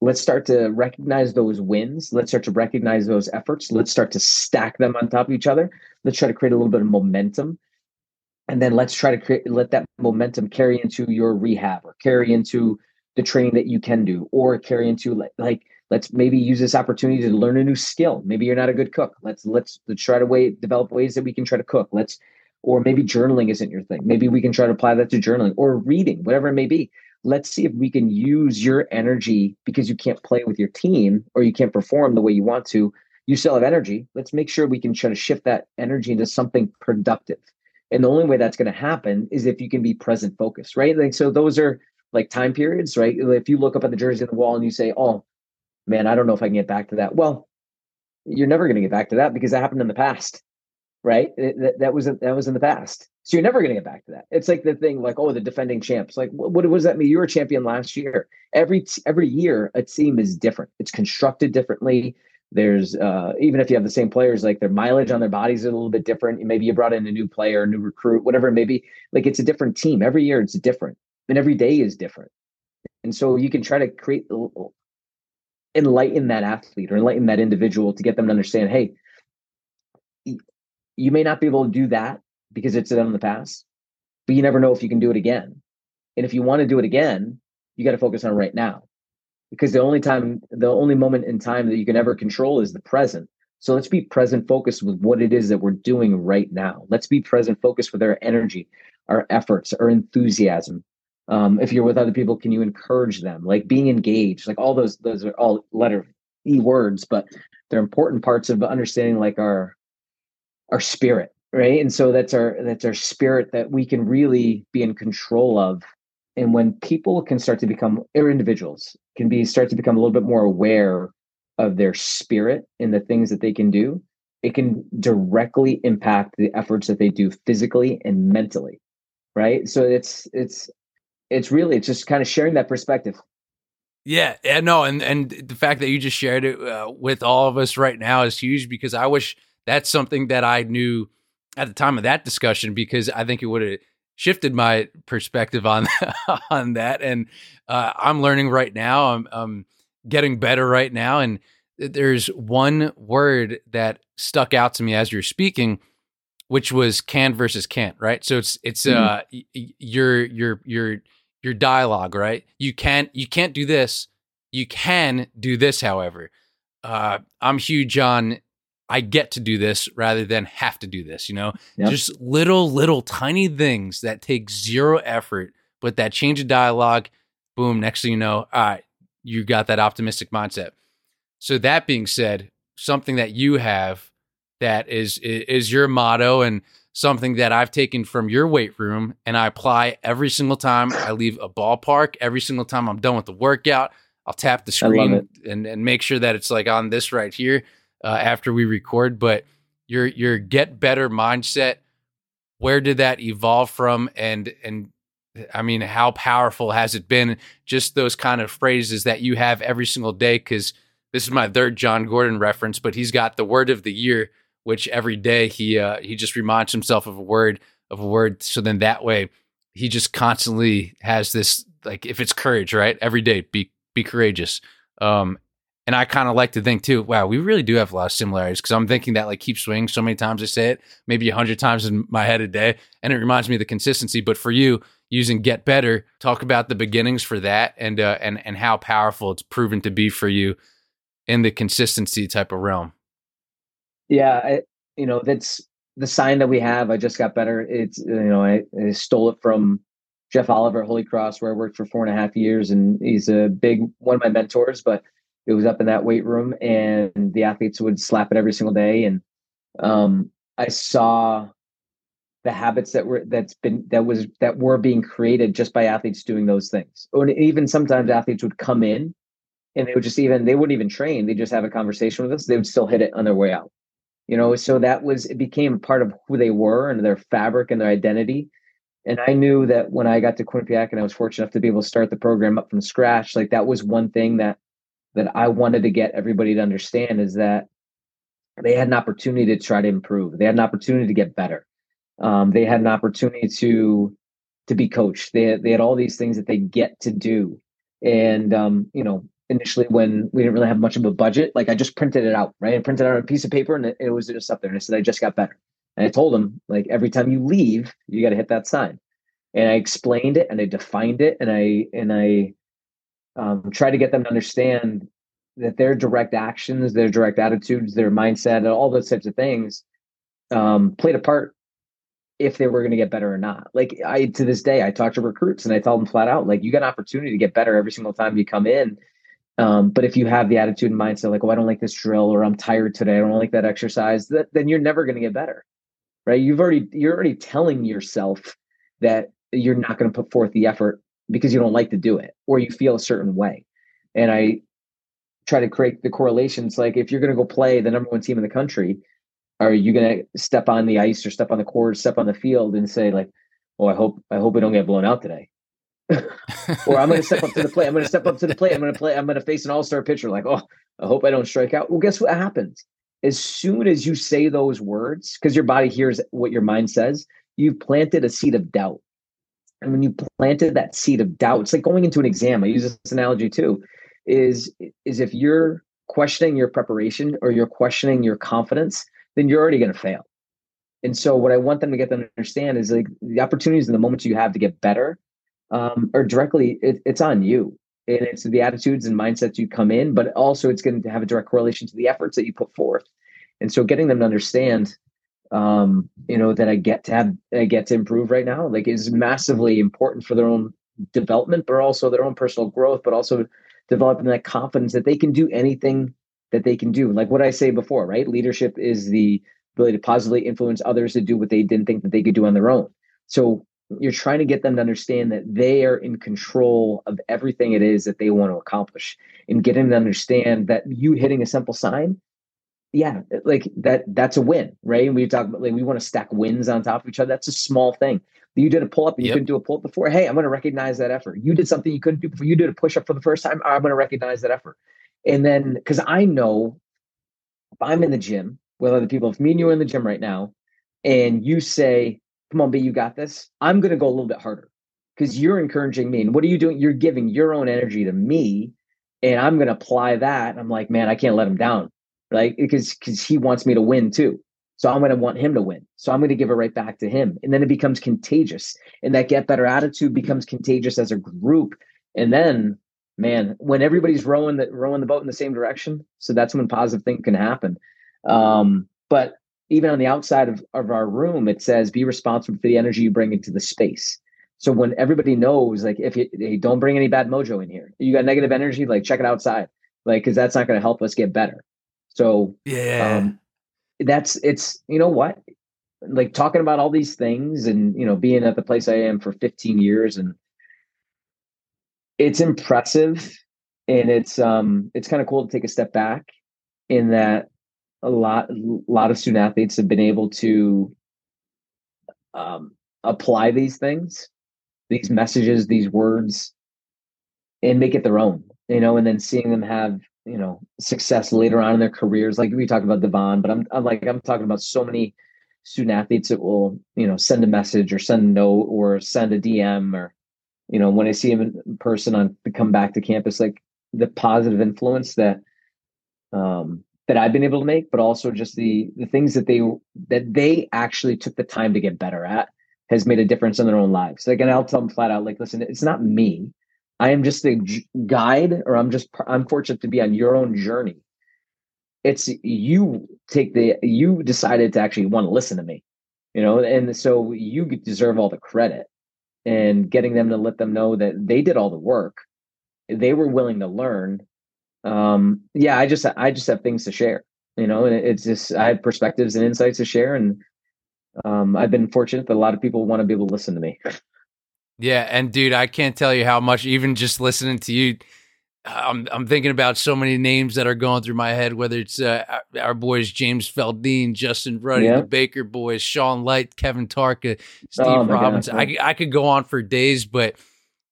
let's start to recognize those wins. Let's start to recognize those efforts. Let's start to stack them on top of each other. Let's try to create a little bit of momentum. And then let's try to create let that momentum carry into your rehab or carry into the training that you can do or carry into like, like let's maybe use this opportunity to learn a new skill maybe you're not a good cook let's let's let's try to way develop ways that we can try to cook let's or maybe journaling isn't your thing. Maybe we can try to apply that to journaling or reading whatever it may be. Let's see if we can use your energy because you can't play with your team or you can't perform the way you want to. You still have energy. Let's make sure we can try to shift that energy into something productive. And the only way that's going to happen is if you can be present focused right? Like so those are like time periods, right? If you look up at the jersey on the wall and you say, "Oh, man, I don't know if I can get back to that," well, you're never going to get back to that because that happened in the past, right? that, that was that was in the past, so you're never going to get back to that. It's like the thing, like, oh, the defending champs. Like, what, what does that mean? You were a champion last year. Every every year, a team is different. It's constructed differently. There's uh, even if you have the same players, like their mileage on their bodies is a little bit different. Maybe you brought in a new player, a new recruit, whatever Maybe. Like it's a different team every year. It's different and every day is different and so you can try to create enlighten that athlete or enlighten that individual to get them to understand hey you may not be able to do that because it's done in the past but you never know if you can do it again. And if you want to do it again you got to focus on right now because the only time the only moment in time that you can ever control is the present. So let's be present focused with what it is that we're doing right now. Let's be present focused with our energy our efforts our enthusiasm. Um, if you're with other people can you encourage them? Like being engaged like all those those are all letter e words but they're important parts of understanding like our our spirit right? And so that's our that's our spirit that we can really be in control of. And when people can start to become or individuals can be start to become a little bit more aware of their spirit and the things that they can do it can directly impact the efforts that they do physically and mentally right? So it's it's it's really it's just kind of sharing that perspective. Yeah, yeah, no, and and the fact that you just shared it uh, with all of us right now is huge because I wish that's something that I knew at the time of that discussion because I think it would have shifted my perspective on on that. And uh, I'm learning right now. I'm, I'm getting better right now, and there's one word that stuck out to me as you're speaking, which was can versus can't. Right. So it's it's mm-hmm. uh you're you're you're your dialogue, right? You can't you can't do this. You can do this, however. Uh, I'm huge on I get to do this rather than have to do this, you know? Yep. Just little, little tiny things that take zero effort, but that change of dialogue, boom, next thing you know, all right, you got that optimistic mindset. So that being said, something that you have that is is your motto and something that I've taken from your weight room and I apply every single time I leave a ballpark. Every single time I'm done with the workout, I'll tap the screen and, and make sure that it's like on this right here uh, after we record. But your your get better mindset, where did that evolve from? And and I mean, how powerful has it been? Just those kind of phrases that you have every single day. Because this is my third Jon Gordon reference, but he's got the word of the year which every day he uh, he just reminds himself of a word of a word. So then that way he just constantly has this like if it's courage, right? Every day, be be courageous. Um, and I kind of like to think too, wow, we really do have a lot of similarities because I'm thinking that like keep swinging so many times I say it, maybe a hundred times in my head a day, and it reminds me of the consistency. But for you, using get better, talk about the beginnings for that and uh, and and how powerful it's proven to be for you in the consistency type of realm. Yeah, I, you know that's the sign that we have. I just got better. It's you know I, I stole it from Jeff Oliver Holy Cross, where I worked for four and a half years, and he's a big one of my mentors. But it was up in that weight room, and the athletes would slap it every single day, and um, I saw the habits that were that's been that was that were being created just by athletes doing those things. Or even sometimes athletes would come in and they would just even they wouldn't even train; they just have a conversation with us. They would still hit it on their way out you know so that was it became part of who they were and their fabric and their identity and i knew that when i got to quinnipiac and i was fortunate enough to be able to start the program up from scratch like that was one thing that that I wanted to get everybody to understand is that they had an opportunity to try to improve. They had an opportunity to get better. Um, they had an opportunity to to be coached. They had, they had all these things that they get to do. And um, you know, initially when we didn't really have much of a budget, like I just printed it out, right? I printed out a piece of paper and it, it was just up there. And I said, I just got better. And I told them, like, every time you leave, you got to hit that sign. And I explained it and I defined it and I and I um, try to get them to understand that their direct actions, their direct attitudes, their mindset, and all those types of things um, played a part if they were going to get better or not. Like I, to this day, I talk to recruits and I tell them flat out, like you got an opportunity to get better every single time you come in. Um, but if you have the attitude and mindset, like, oh, I don't like this drill, or I'm tired today, I don't like that exercise, that then you're never going to get better, right? You've already you're already telling yourself that you're not going to put forth the effort because you don't like to do it or you feel a certain way. And I try to create the correlations. Like if you're going to go play the number one team in the country, are you going to step on the ice or step on the court, step on the field and say like, "Oh, I hope I hope we don't get blown out today," or I'm going to step up to the plate. I'm going to step up to the plate. I'm going to play. I'm going to face an all star pitcher. Like, oh, I hope I don't strike out. Well, guess what happens? As soon as you say those words, because your body hears what your mind says, you've planted a seed of doubt. And when you planted that seed of doubt, it's like going into an exam. I use this analogy too. Is is if you're questioning your preparation or you're questioning your confidence, then you're already going to fail. And so, what I want them to get them to understand is like the opportunities and the moments you have to get better um, are directly it, it's on you, and it's the attitudes and mindsets you come in, but also it's going to have a direct correlation to the efforts that you put forth. And so, getting them to understand um, you know, that I get to have, I get to improve right now, like is massively important for their own development, but also their own personal growth, but also developing that confidence that they can do anything that they can do. Like what I say before, right? Leadership is the ability to positively influence others to do what they didn't think that they could do on their own. So you're trying to get them to understand that they are in control of everything it is that they want to accomplish and getting them to understand that you hitting a simple sign yeah, like that that's a win, right? And we talk about like we want to stack wins on top of each other. That's a small thing. You did a pull up and you yep. couldn't do a pull up before. Hey, I'm going to recognize that effort. You did something you couldn't do before. You did a push up for the first time. I'm going to recognize that effort. And then because I know if I'm in the gym with other people, if me and you are in the gym right now, and you say, "Come on, B, you got this," I'm going to go a little bit harder because you're encouraging me. And what are you doing? You're giving your own energy to me, and I'm going to apply that. I'm like, man, I can't let him down right? Because because he wants me to win too. So I'm going to want him to win. So I'm going to give it right back to him. And then it becomes contagious. And that get better attitude becomes contagious as a group. And then, man, when everybody's rowing the rowing the boat in the same direction, so that's when positive things can happen. Um, but even on the outside of, of our room, it says be responsible for the energy you bring into the space. So when everybody knows, like, if you hey, don't bring any bad mojo in here, you got negative energy, like check it outside, like, because that's not going to help us get better. So yeah, um, that's it's you know what, like talking about all these things and you know being at the place I am for 15 years and it's impressive and it's um it's kind of cool to take a step back in that a lot a lot of student athletes have been able to um, apply these things these messages these words and make it their own you know and then seeing them have you know success later on in their careers. Like we talked about devon but I'm, I'm like i'm talking about so many student athletes that will you know send a message or send a note or send a dm or you know when i see them in person on come back to campus like the positive influence that um that i've been able to make but also just the the things that they that they actually took the time to get better at has made a difference in their own lives. Like and i'll tell them flat out like listen it's not me I am just a guide, or I'm just I'm fortunate to be on your own journey. It's you take the you decided to actually want to listen to me, you know, and so you deserve all the credit. And getting them to let them know that they did all the work, they were willing to learn. Um, yeah, I just I just have things to share, you know, and it's just I have perspectives and insights to share, and um, I've been fortunate that a lot of people want to be able to listen to me. Yeah, and dude, I can't tell you how much even just listening to you I'm I'm thinking about so many names that are going through my head. Whether it's uh, our boys James Feldein, Justin Ruddy, yeah. the Baker boys, Sean Light, Kevin Tarka, Steve oh, Robinson. I I could go on for days, but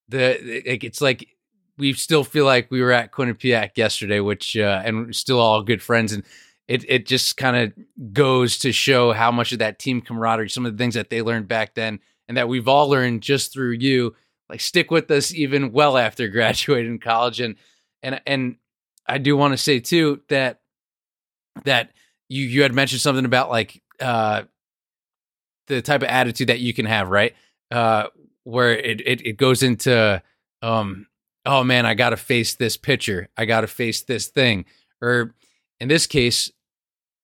the it's like we still feel like we were at Quinnipiac yesterday, which uh, and still all good friends, and it it just kind of goes to show how much of that team camaraderie, some of the things that they learned back then, and that we've all learned just through you, like stick with us even well after graduating college, and and and I do want to say too that that you you had mentioned something about like uh the type of attitude that you can have, right? Uh, where it, it, it goes into, um, oh man, I got to face this pitcher. I got to face this thing. Or in this case,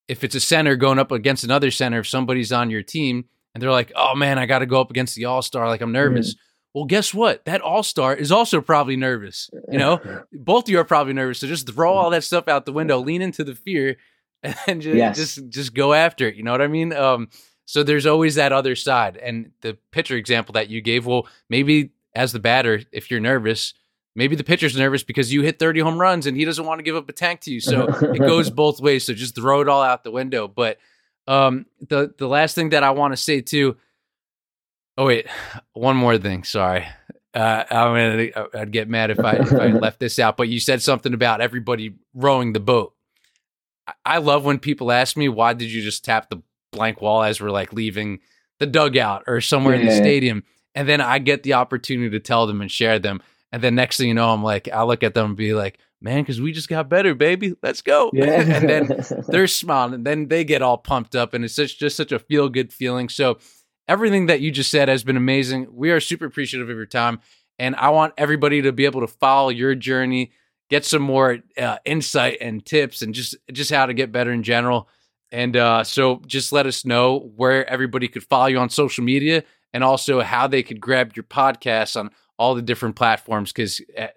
if it's a center going up against another center, if somebody's on your team and they're like, oh man, I got to go up against the all star, like I'm nervous. Mm. Well, guess what? That all star is also probably nervous. You know, both of you are probably nervous. So just throw all that stuff out the window, lean into the fear, and just yes. just, just go after it. You know what I mean? Um, so there's always that other side. And the pitcher example that you gave, well, maybe as the batter, if you're nervous, maybe the pitcher's nervous because you hit 30 home runs and he doesn't want to give up a tank to you. So it goes both ways. So just throw it all out the window. But um, the the last thing that I want to say too. Oh wait, one more thing. Sorry, uh, I'm gonna. I'd get mad if I if I left this out. But you said something about everybody rowing the boat. I love when people ask me why did you just tap the blank wall as we're like leaving the dugout or somewhere yeah. in the stadium. And then I get the opportunity to tell them and share them. And then next thing you know, I'm like, I look at them and be like, man, because we just got better, baby. Let's go. Yeah. and then they're smiling. And then they get all pumped up. And it's such, just such a feel good feeling. So everything that you just said has been amazing. We are super appreciative of your time. And I want everybody to be able to follow your journey, get some more uh, insight and tips and just just how to get better in general. And uh, so just let us know where everybody could follow you on social media and also how they could grab your podcast on all the different platforms because eh,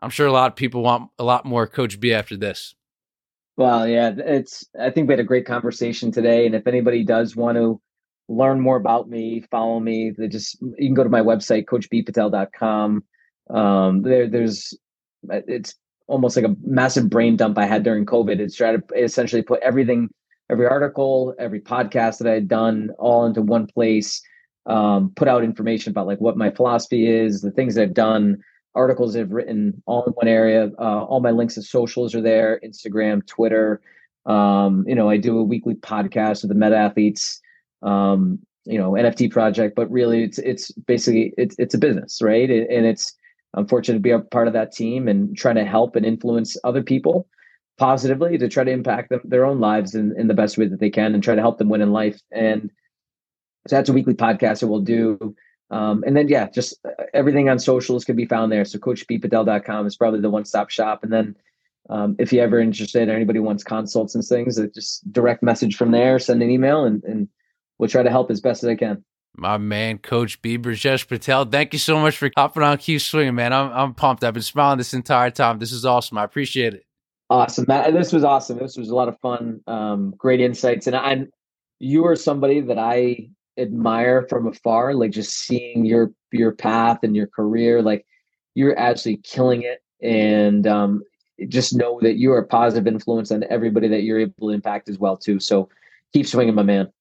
I'm sure a lot of people want a lot more Coach B after this. Well, yeah, it's. I think we had a great conversation today, and if anybody does want to learn more about me, follow me, they just you can go to my website coachbpatel.com. Um, there, there's it's almost like a massive brain dump I had during COVID. It's try to essentially put everything every article, every podcast that I had done all into one place, um, put out information about like what my philosophy is, the things I've done, articles I've written all in one area. Uh, all my links to socials are there, Instagram, Twitter. Um, you know, I do a weekly podcast with the Meta Athletes, um, you know, NFT project, but really it's, it's basically, it's, it's a business, right? And it's, I'm fortunate to be a part of that team and trying to help and influence other people positively to try to impact them, their own lives in, in the best way that they can and try to help them win in life. And so that's a weekly podcast that we'll do. Um, and then, yeah, just uh, everything on socials can be found there. So coachbpatel.com is probably the one-stop shop. And then um, if you're ever interested or anybody wants consults and things, uh, just direct message from there, send an email and, and we'll try to help as best as I can. My man, Coach B. Brijesh Patel, thank you so much for hopping on Keep Swinging, man. I'm, I'm pumped. I've been smiling this entire time. This is awesome. I appreciate it. Awesome. This was awesome. This was a lot of fun. Um, great insights, and I'm you are somebody that I admire from afar. Like just seeing your your path and your career, like you're actually killing it, and um, just know that you are a positive influence on everybody that you're able to impact as well too. So keep swinging, my man.